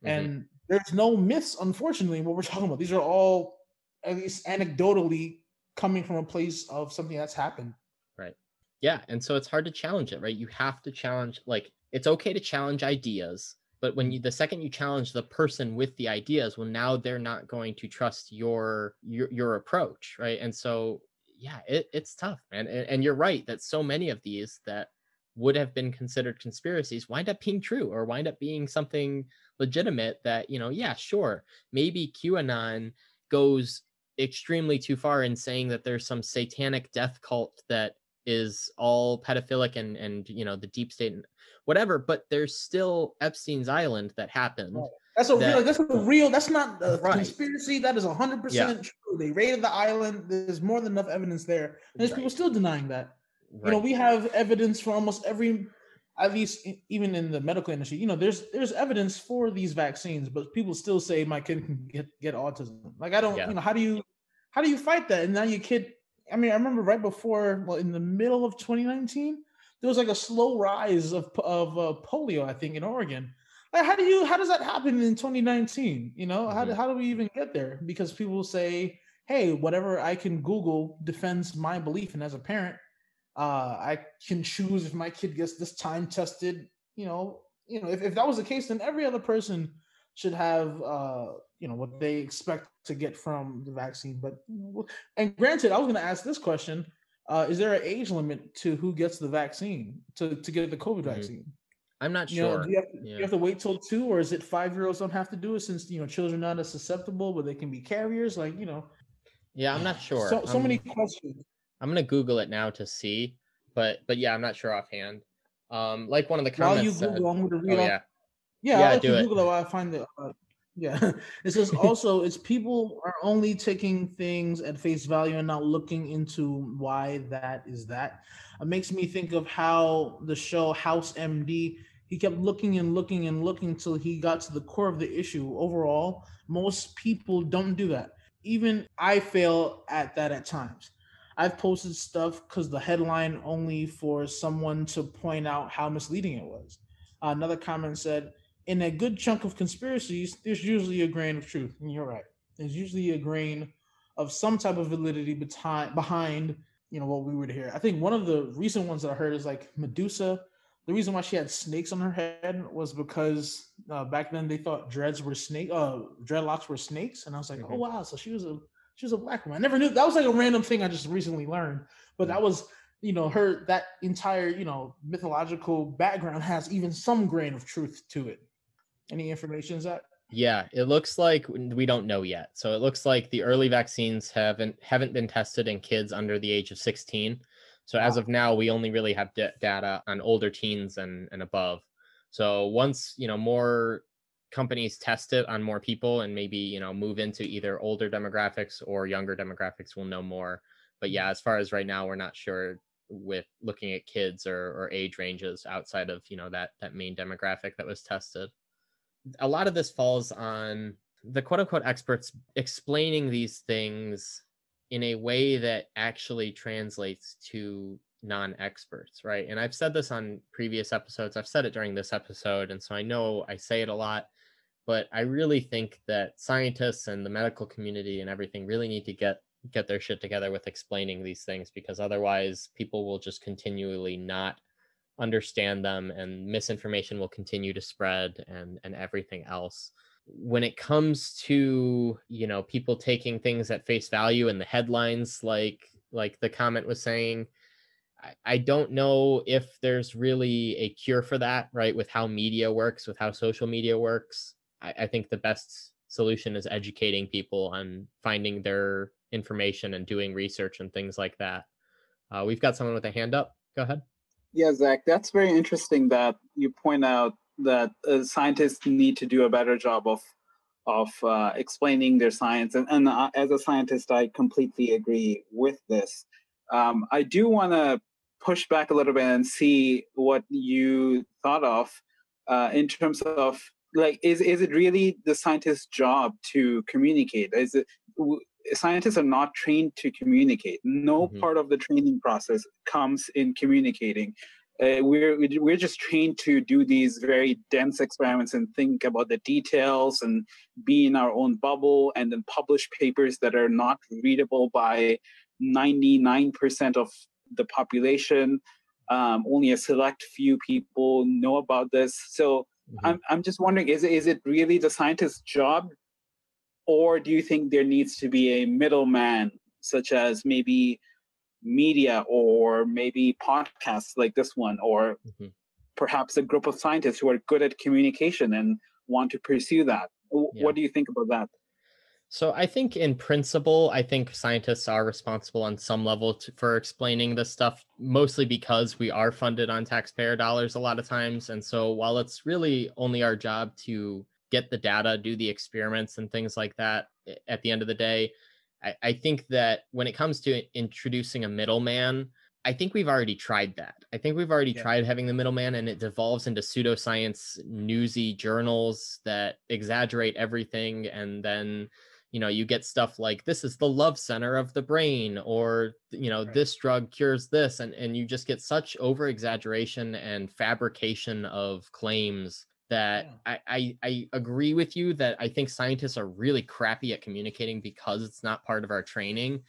[SPEAKER 2] Mm-hmm. And there's no myths, unfortunately, what we're talking about. These are all at least anecdotally coming from a place of something that's happened.
[SPEAKER 1] Right. Yeah. And so it's hard to challenge it, right? You have to challenge, like, it's okay to challenge ideas, but when you, the second you challenge the person with the ideas, well, now they're not going to trust your, your, your approach. Right. And so, yeah, it, it's tough, man. And, and you're right that so many of these that would have been considered conspiracies wind up being true or wind up being something legitimate that, you know, yeah, sure, maybe QAnon goes extremely too far in saying that there's some satanic death cult that is all pedophilic and and you know the deep state and whatever but there's still epstein's island that happened.
[SPEAKER 2] That's a that, real that's a real that's not a right. conspiracy that is 100% true they raided the island there's more than enough evidence there and there's right. people still denying that you know we have evidence for almost every at least even in the medical industry, you know, there's there's evidence for these vaccines, but people still say my kid can get get autism. Like I don't, yeah. you know, how do you how do you fight that? And now your kid. I mean, I remember right before, well, in the middle of 2019, there was like a slow rise of of uh, polio, I think, in Oregon. Like, how do you how does that happen in 2019? You know, mm-hmm. how do, how do we even get there? Because people say, hey, whatever I can Google defends my belief, and as a parent, uh, I can choose if my kid gets this time tested. You know, you know, if, if that was the case, then every other person should have uh, you know what they expect to get from the vaccine. But and granted, I was going to ask this question: uh, Is there an age limit to who gets the vaccine to to get the COVID mm-hmm. vaccine?
[SPEAKER 1] I'm not
[SPEAKER 2] you
[SPEAKER 1] sure.
[SPEAKER 2] Know, do, you have, yeah. do, you have, to wait till two, or is it five year olds don't have to do it since you know children are not as susceptible, but they can be carriers? Like you know.
[SPEAKER 1] Yeah, I'm not sure.
[SPEAKER 2] So so many questions.
[SPEAKER 1] I'm gonna Google it now to see, but but yeah, I'm not sure offhand. Um, like one of the comments While you
[SPEAKER 2] said,
[SPEAKER 1] Google,
[SPEAKER 2] I'm to read oh, off, yeah. Yeah, yeah, I'll do. Google it while I find the. Uh, yeah, it says also it's people are only taking things at face value and not looking into why that is that. It makes me think of how the show House MD. He kept looking and looking and looking until he got to the core of the issue. Overall, most people don't do that. Even I fail at that at times. I've posted stuff because the headline only for someone to point out how misleading it was. Another comment said, in a good chunk of conspiracies, there's usually a grain of truth. And you're right. There's usually a grain of some type of validity behind behind you know what we would hear. I think one of the recent ones that I heard is like Medusa. The reason why she had snakes on her head was because uh, back then they thought dreads were snake, uh, dreadlocks were snakes, and I was like, oh, mm-hmm. oh wow, so she was a she was a black woman. I never knew that was like a random thing I just recently learned, but that was you know her that entire you know mythological background has even some grain of truth to it. Any information is that?
[SPEAKER 1] Yeah, it looks like we don't know yet. So it looks like the early vaccines haven't haven't been tested in kids under the age of 16. So as of now, we only really have d- data on older teens and and above. So once you know more companies test it on more people and maybe you know move into either older demographics or younger demographics, we'll know more. But yeah, as far as right now, we're not sure with looking at kids or, or age ranges outside of you know that that main demographic that was tested a lot of this falls on the quote unquote experts explaining these things in a way that actually translates to non experts, right? And I've said this on previous episodes, I've said it during this episode. And so I know I say it a lot, but I really think that scientists and the medical community and everything really need to get get their shit together with explaining these things because otherwise people will just continually not understand them and misinformation will continue to spread and and everything else when it comes to you know people taking things at face value and the headlines like like the comment was saying I, I don't know if there's really a cure for that right with how media works with how social media works. I, I think the best solution is educating people on finding their information and doing research and things like that. Uh, we've got someone with a hand up. Go ahead.
[SPEAKER 3] Yeah, Zach, that's very interesting that you point out that uh, scientists need to do a better job of of uh, explaining their science. And, and uh, as a scientist, I completely agree with this. Um, I do want to push back a little bit and see what you thought of uh, in terms of like, is is it really the scientist's job to communicate? Is it scientists are not trained to communicate. No mm-hmm. part of the training process comes in communicating. Uh, we're we're just trained to do these very dense experiments and think about the details and be in our own bubble and then publish papers that are not readable by 99% of the population. Um, only a select few people know about this. So mm-hmm. I'm I'm just wondering, is is it really the scientist's job or do you think there needs to be a middleman, such as maybe media or maybe podcasts like this one, or mm-hmm. perhaps a group of scientists who are good at communication and want to pursue that? Yeah. What do you think about that?
[SPEAKER 1] So I think in principle, I think scientists are responsible on some level to, for explaining this stuff, mostly because we are funded on taxpayer dollars a lot of times. And so while it's really only our job to get the data, do the experiments and things like that at the end of the day. I, I think that when it comes to introducing a middleman, I think we've already tried that. I think we've already yeah. tried having the middleman, and it devolves into pseudoscience newsy journals that exaggerate everything. And then, you know, you get stuff like this is the love center of the brain, or, you know, right. this drug cures this. And, and you just get such over exaggeration and fabrication of claims that yeah. I, I, I agree with you that I think scientists are really crappy at communicating because it's not part of our training.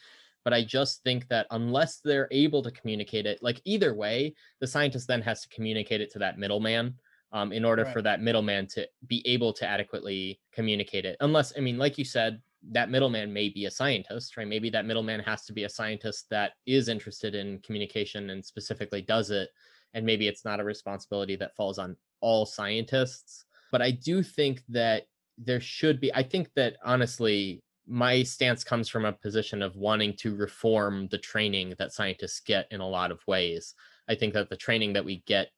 [SPEAKER 1] But I just think that unless they're able to communicate it, like either way, the scientist then has to communicate it to that middleman um, in order right. for that middleman to be able to adequately communicate it. Unless, I mean, like you said, that middleman may be a scientist, right? Maybe that middleman has to be a scientist that is interested in communication and specifically does it. And maybe it's not a responsibility that falls on all scientists, but I do think that there should be, I think that honestly, my stance comes from a position of wanting to reform the training that scientists get in a lot of ways. I think that the training that we get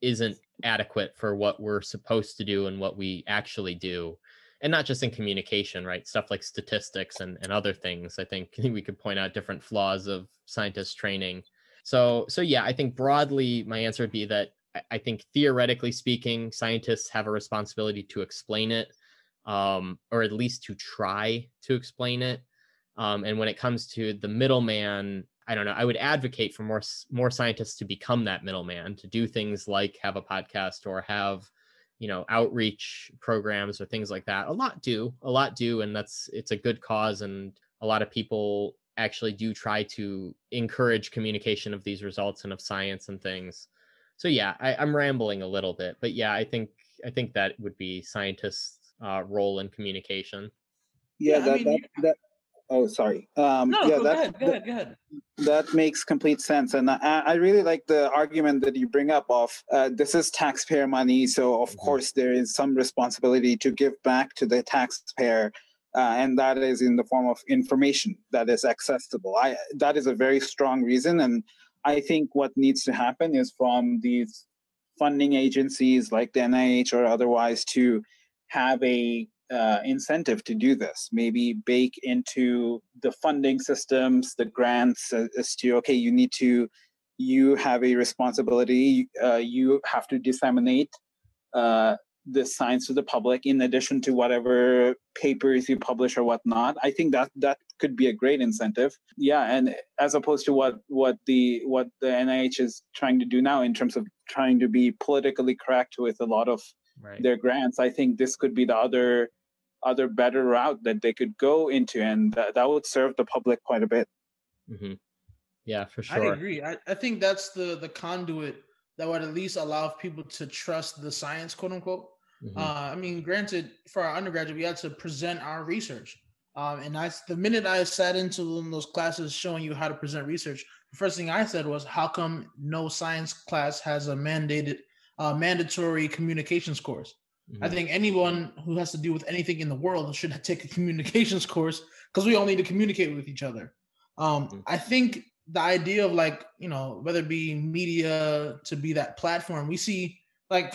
[SPEAKER 1] isn't adequate for what we're supposed to do and what we actually do. And not just in communication right? Stuff like statistics and, and other things i think we could point out different flaws of scientist training. So so yeah i think broadly my answer would be that i think theoretically speaking scientists have a responsibility to explain it um, or at least to try to explain it um, and when it comes to the middleman I don't know. I would advocate for more more scientists to become that middleman, to do things like have a podcast or have, you know, outreach programs or things like that. A lot do, a lot do, and that's it's a good cause, and a lot of people actually do try to encourage communication of these results and of science and things. So yeah, I, I'm rambling a little bit, but yeah, I think I think that would be scientists' uh, role in communication.
[SPEAKER 3] Yeah, yeah that, I mean, that, that Oh, sorry.
[SPEAKER 2] Um, no, yeah, go, that, ahead, go ahead, go ahead.
[SPEAKER 3] That makes complete sense, and I, I really like the argument that you bring up of uh, this is taxpayer money, so of mm-hmm. course there is some responsibility to give back to the taxpayer, uh, and that is in the form of information that is accessible. I that is a very strong reason, and I think what needs to happen is from these funding agencies like the NIH or otherwise to have a uh, incentive to do this. Maybe bake into the funding systems, the grants as, as to okay, you need to, you have a responsibility. Uh, you have to disseminate uh, the science to the public in addition to whatever papers you publish or whatnot. I think that that could be a great incentive. Yeah, and as opposed to what what the what the NIH is trying to do now in terms of trying to be politically correct with a lot of right. their grants, I think this could be the other other better route that they could go into, and that, that would serve the public quite a bit.
[SPEAKER 1] Mm-hmm. Yeah, for sure.
[SPEAKER 2] I agree. I, I think that's the the conduit that would at least allow people to trust the science, quote unquote. Mm-hmm. Uh, I mean, granted, for our undergraduate, we had to present our research. Um, and I, the minute I sat into those classes showing you how to present research, the first thing I said was, "How come no science class has a mandated, uh, mandatory communications course?" Mm-hmm. I think anyone who has to do with anything in the world should take a communications course because we all need to communicate with each other. Um, mm-hmm. I think the idea of like you know whether it be media to be that platform, we see like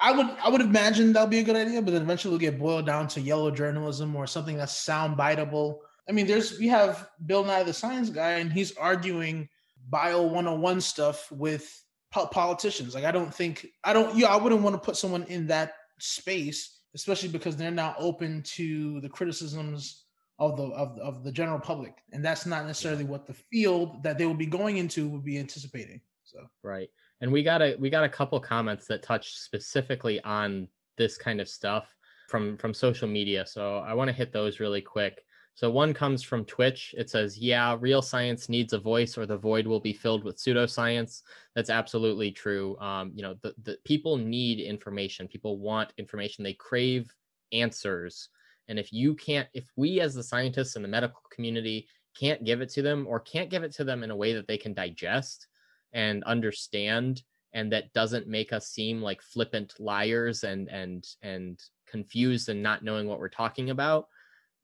[SPEAKER 2] I would I would imagine that'll be a good idea, but then eventually it'll get boiled down to yellow journalism or something that's sound biteable. I mean, there's we have Bill Nye the Science Guy, and he's arguing bio 101 stuff with politicians. Like I don't think I don't yeah, I wouldn't want to put someone in that space, especially because they're now open to the criticisms of the of, of the general public. And that's not necessarily what the field that they will be going into would be anticipating. So
[SPEAKER 1] right. And we got a we got a couple comments that touch specifically on this kind of stuff from from social media. So I want to hit those really quick. So one comes from Twitch. It says, "Yeah, real science needs a voice, or the void will be filled with pseudoscience." That's absolutely true. Um, you know, the, the people need information. People want information. They crave answers. And if you can't, if we as the scientists and the medical community can't give it to them, or can't give it to them in a way that they can digest and understand, and that doesn't make us seem like flippant liars and and and confused and not knowing what we're talking about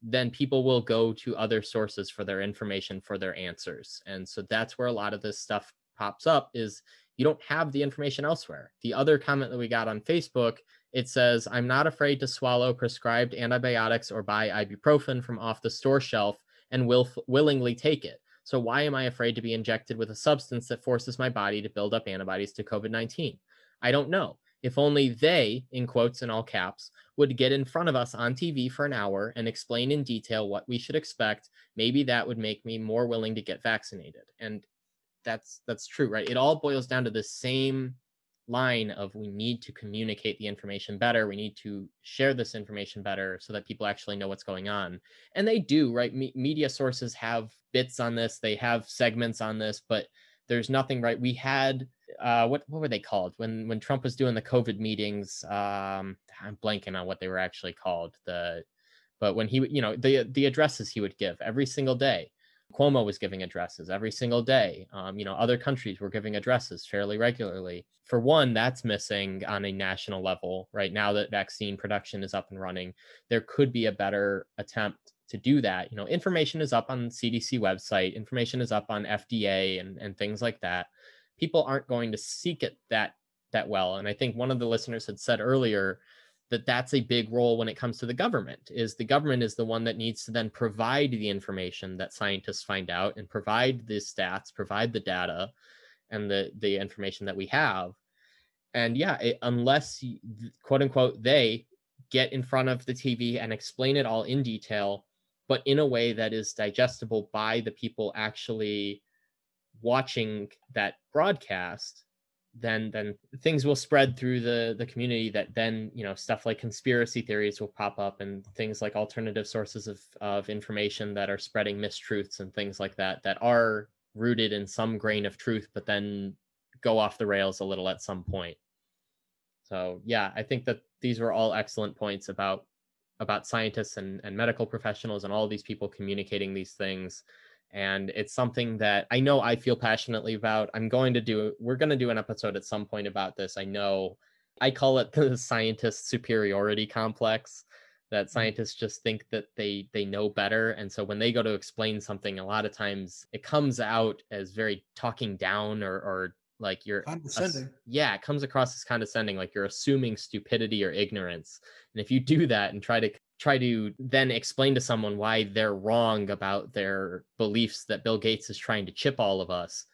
[SPEAKER 1] then people will go to other sources for their information for their answers. And so that's where a lot of this stuff pops up is you don't have the information elsewhere. The other comment that we got on facebook it says i'm not afraid to swallow prescribed antibiotics or buy ibuprofen from off the store shelf and will willingly take it so why am i afraid to be injected with a substance that forces my body to build up antibodies to covid-19 i don't know if only they, in quotes and all caps, would get in front of us on TV for an hour and explain in detail what we should expect, maybe that would make me more willing to get vaccinated. And that's that's true, right? It all boils down to the same line of we need to communicate the information better we need to share this information better so that people actually know what's going on and they do right Me- media sources have bits on this they have segments on this but there's nothing right we had uh, what what were they called when when Trump was doing the COVID meetings? Um, I'm blanking on what they were actually called. The but when he you know the the addresses he would give every single day. Cuomo was giving addresses every single day. Um, you know, other countries were giving addresses fairly regularly. For one, that's missing on a national level right now that vaccine production is up and running. There could be a better attempt to do that. You know, information is up on CDC website, information is up on FDA and, and things like that people aren't going to seek it that that well. And I think one of the listeners had said earlier that that's a big role when it comes to the government is the government is the one that needs to then provide the information that scientists find out and provide the stats provide the data and the the information that we have. And yeah it, unless quote unquote they get in front of the tv and explain it all in detail but in a way that is digestible by the people actually watching that broadcast then then things will spread through the the community that then you know stuff like conspiracy theories will pop up and things like alternative sources of of information that are spreading mistruths and things like that that are rooted in some grain of truth but then go off the rails a little at some point. So yeah i think that these were all excellent points about about scientists and, and medical professionals and all these people communicating these things and it's something that I know I feel passionately about. I'm going to do we're going to do an episode at some point about this. I know I call it the scientist superiority complex that mm-hmm. scientists just think that they they know better and so when they go to explain something a lot of times it comes out as very talking down or or like you're
[SPEAKER 2] condescending.
[SPEAKER 1] yeah, it comes across as condescending like you're assuming stupidity or ignorance. And if you do that and try to try to then explain to someone why they're wrong about their beliefs that Bill Gates is trying to chip all of us,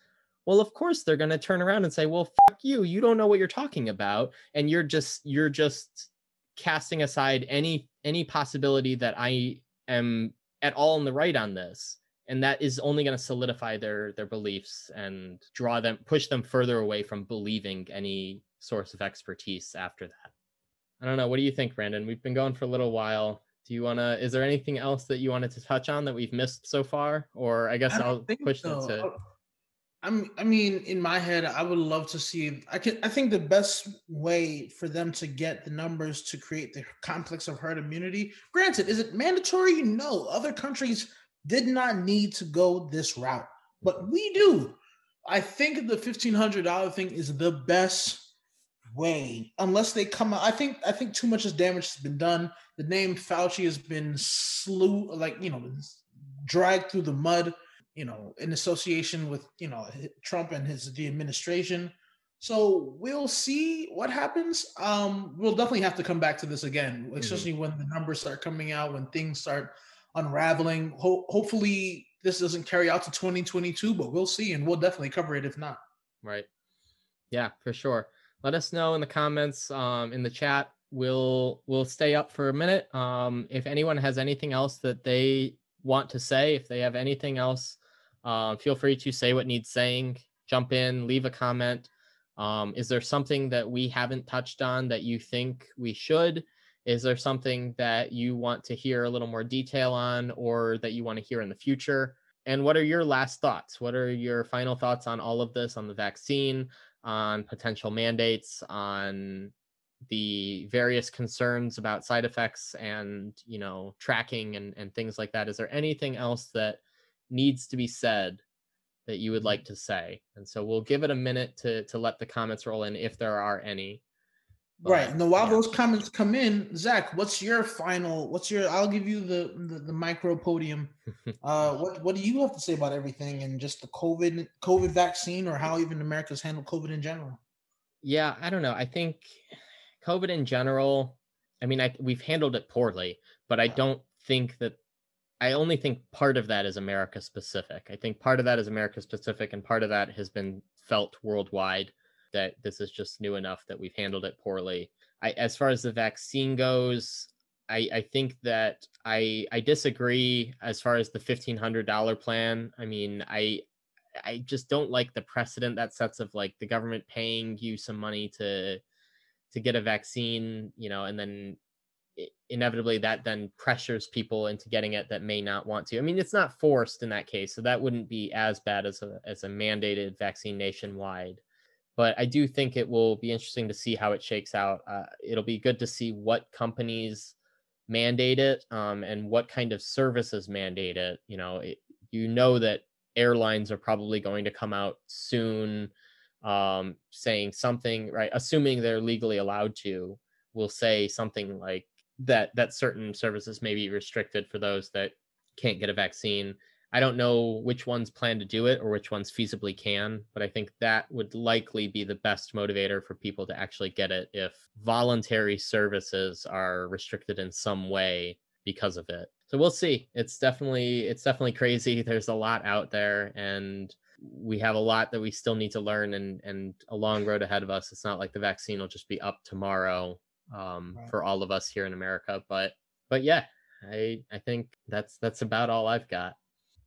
[SPEAKER 1] well, of course they're going to turn around and say, "Well, fuck you. You don't know what you're talking about, and you're just you're just casting aside any any possibility that I am at all in the right on this." And that is only going to solidify their their beliefs and draw them push them further away from believing any source of expertise after that. I don't know. What do you think, Brandon? We've been going for a little while. Do you want to? Is there anything else that you wanted to touch on that we've missed so far? Or I guess I will push so. it to.
[SPEAKER 2] I'm. I mean, in my head, I would love to see. I can. I think the best way for them to get the numbers to create the complex of herd immunity. Granted, is it mandatory? No. Other countries did not need to go this route, but we do. I think the fifteen hundred dollar thing is the best way unless they come out. I think I think too much damage has been done. The name Fauci has been slew like you know dragged through the mud. You know, in association with you know Trump and his the administration. So we'll see what happens. Um, we'll definitely have to come back to this again, mm-hmm. especially mm-hmm. when the numbers start coming out, when things start unraveling. Ho- hopefully, this doesn't carry out to 2022, but we'll see, and we'll definitely cover it if not.
[SPEAKER 1] Right. Yeah, for sure let us know in the comments um, in the chat. We'll we'll stay up for a minute. Um, if anyone has anything else that they want to say if they have anything else uh, feel free to say what needs saying. Jump in leave a comment. Um, is there something that we haven't touched on that you think we should? Is there something that you want to hear a little more detail on or that you want to hear in the future? And what are your last thoughts? What are your final thoughts on all of this on the vaccine on potential mandates, on the various concerns about side effects and you know tracking and, and things like that. Is there anything else that needs to be said that you would mm-hmm. like to say? And so we'll give it a minute to to let the comments roll in if there are any
[SPEAKER 2] right. Now, while yeah. those comments come in, Zach, what's your final? What's your? I'll give you the the, the micro podium. uh, what what do you have to say about everything and just the COVID COVID vaccine or how even America's handled COVID in general?
[SPEAKER 1] Yeah, I don't know. I think COVID in general. I mean, I we've handled it poorly, but I don't think that. I only think part of that is America specific. I think part of that is America specific, and part of that has been felt worldwide that this is just new enough that we've handled it poorly. I, as far as the vaccine goes, I, I think that I I disagree as far as the fifteen hundred dollar plan. I mean, I I just don't like the precedent that sets of like the government paying you some money to to get a vaccine, you know, and then inevitably that then pressures people into getting it that may not want to. I mean, it's not forced in that case, so that wouldn't be as bad as a as a mandated vaccine nationwide but I do think it will be interesting to see how it shakes out. Uh, it'll be good to see what companies mandate it um, and what kind of services mandate it. You know, it, you know that airlines are probably going to come out soon um, saying something, right? Assuming they're legally allowed to, will say something like that that certain services may be restricted for those that can't get a vaccine. I don't know which ones plan to do it or which ones feasibly can, but I think that would likely be the best motivator for people to actually get it if voluntary services are restricted in some way because of it. So we'll see. It's definitely it's definitely crazy. There's a lot out there and we have a lot that we still need to learn and and a long road ahead of us. It's not like the vaccine will just be up tomorrow um, right. for all of us here in America, but but yeah, I I think that's that's about all I've got.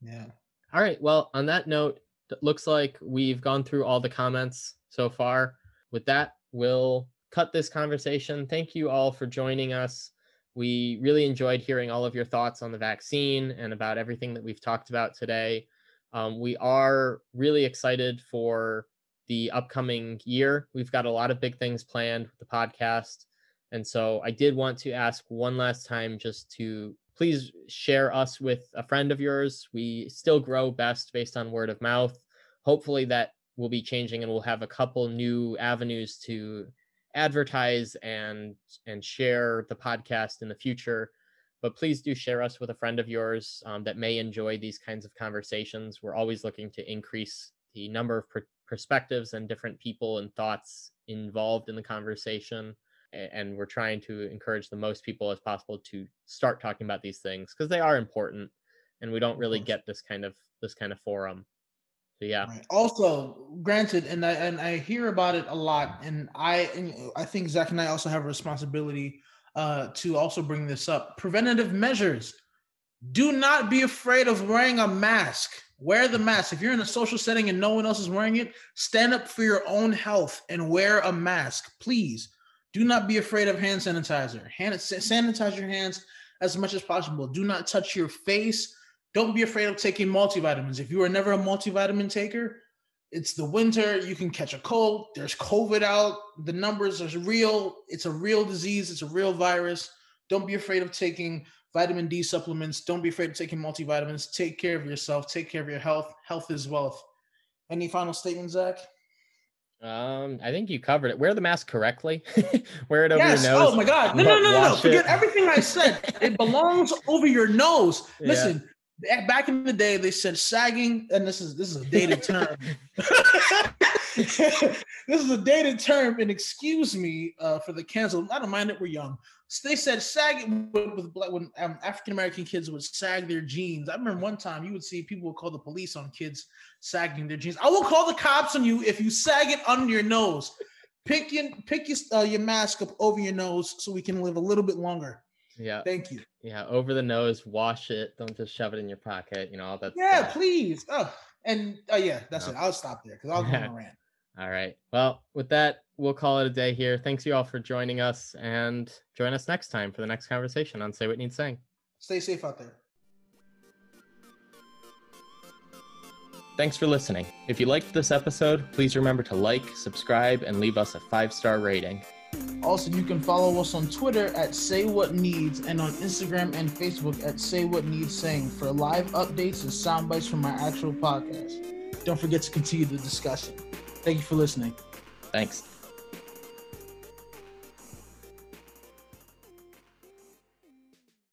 [SPEAKER 2] Yeah.
[SPEAKER 1] All right. Well, on that note, it looks like we've gone through all the comments so far. With that, we'll cut this conversation. Thank you all for joining us. We really enjoyed hearing all of your thoughts on the vaccine and about everything that we've talked about today. Um, we are really excited for the upcoming year. We've got a lot of big things planned with the podcast. And so I did want to ask one last time just to please share us with a friend of yours. We still grow best based on word of mouth. Hopefully, that will be changing and we'll have a couple new avenues to advertise and and share the podcast in the future but please do share us with a friend of yours um, that may enjoy these kinds of conversations we're always looking to increase the number of per- perspectives and different people and thoughts involved in the conversation and we're trying to encourage the most people as possible to start talking about these things because they are important and we don't really get this kind of this kind of forum. So yeah. Right.
[SPEAKER 2] also granted and i and i hear about it a lot and i and i think zach and i also have a responsibility uh to also bring this up. Preventative measures. Do not be afraid of wearing a mask. Wear the mask. If you're in a social setting and no one else is wearing it stand up for your own health and wear a mask please do not be afraid of hand sanitizer. Hand sanitize your hands as much as possible. Do not touch your face. Don't be afraid of taking multivitamins. If you are never a multivitamin taker, it's the winter. You can catch a cold. There's COVID out. The numbers are real. It's a real disease. It's a real virus. Don't be afraid of taking vitamin D supplements. Don't be afraid of taking multivitamins. Take care of yourself. Take care of your health. Health is wealth. Any final statements, Zach?
[SPEAKER 1] Um, I think you covered it. Wear the mask correctly. Wear it over yes. your nose.
[SPEAKER 2] Oh my god. No, no, no, no, no. Forget everything I said. it belongs over your nose. Listen, yeah. back in the day, they said sagging, and this is this is a dated term. this is a dated term, and excuse me uh, for the cancel. I don't mind it. We're young. So they said sagging with, with black when um, African American kids would sag their jeans. I remember one time you would see people would call the police on kids sagging their jeans. I will call the cops on you if you sag it under your nose. Pick your pick your uh, your mask up over your nose so we can live a little bit longer.
[SPEAKER 1] Yeah.
[SPEAKER 2] Thank you.
[SPEAKER 1] Yeah, over the nose, wash it. Don't just shove it in your pocket. You know all that.
[SPEAKER 2] Yeah, stuff. please. Oh, and uh, yeah, that's no. it. I'll stop there because I'll go on a rant.
[SPEAKER 1] All right. Well, with that, we'll call it a day here. Thanks you all for joining us and join us next time for the next conversation on Say What Needs Saying.
[SPEAKER 2] Stay safe out there.
[SPEAKER 1] Thanks for listening. If you liked this episode, please remember to like, subscribe, and leave us a five star rating.
[SPEAKER 2] Also, you can follow us on Twitter at Say What Needs and on Instagram and Facebook at Say What Needs Saying for live updates and sound bites from my actual podcast. Don't forget to continue the discussion. Thank you for listening.
[SPEAKER 1] Thanks.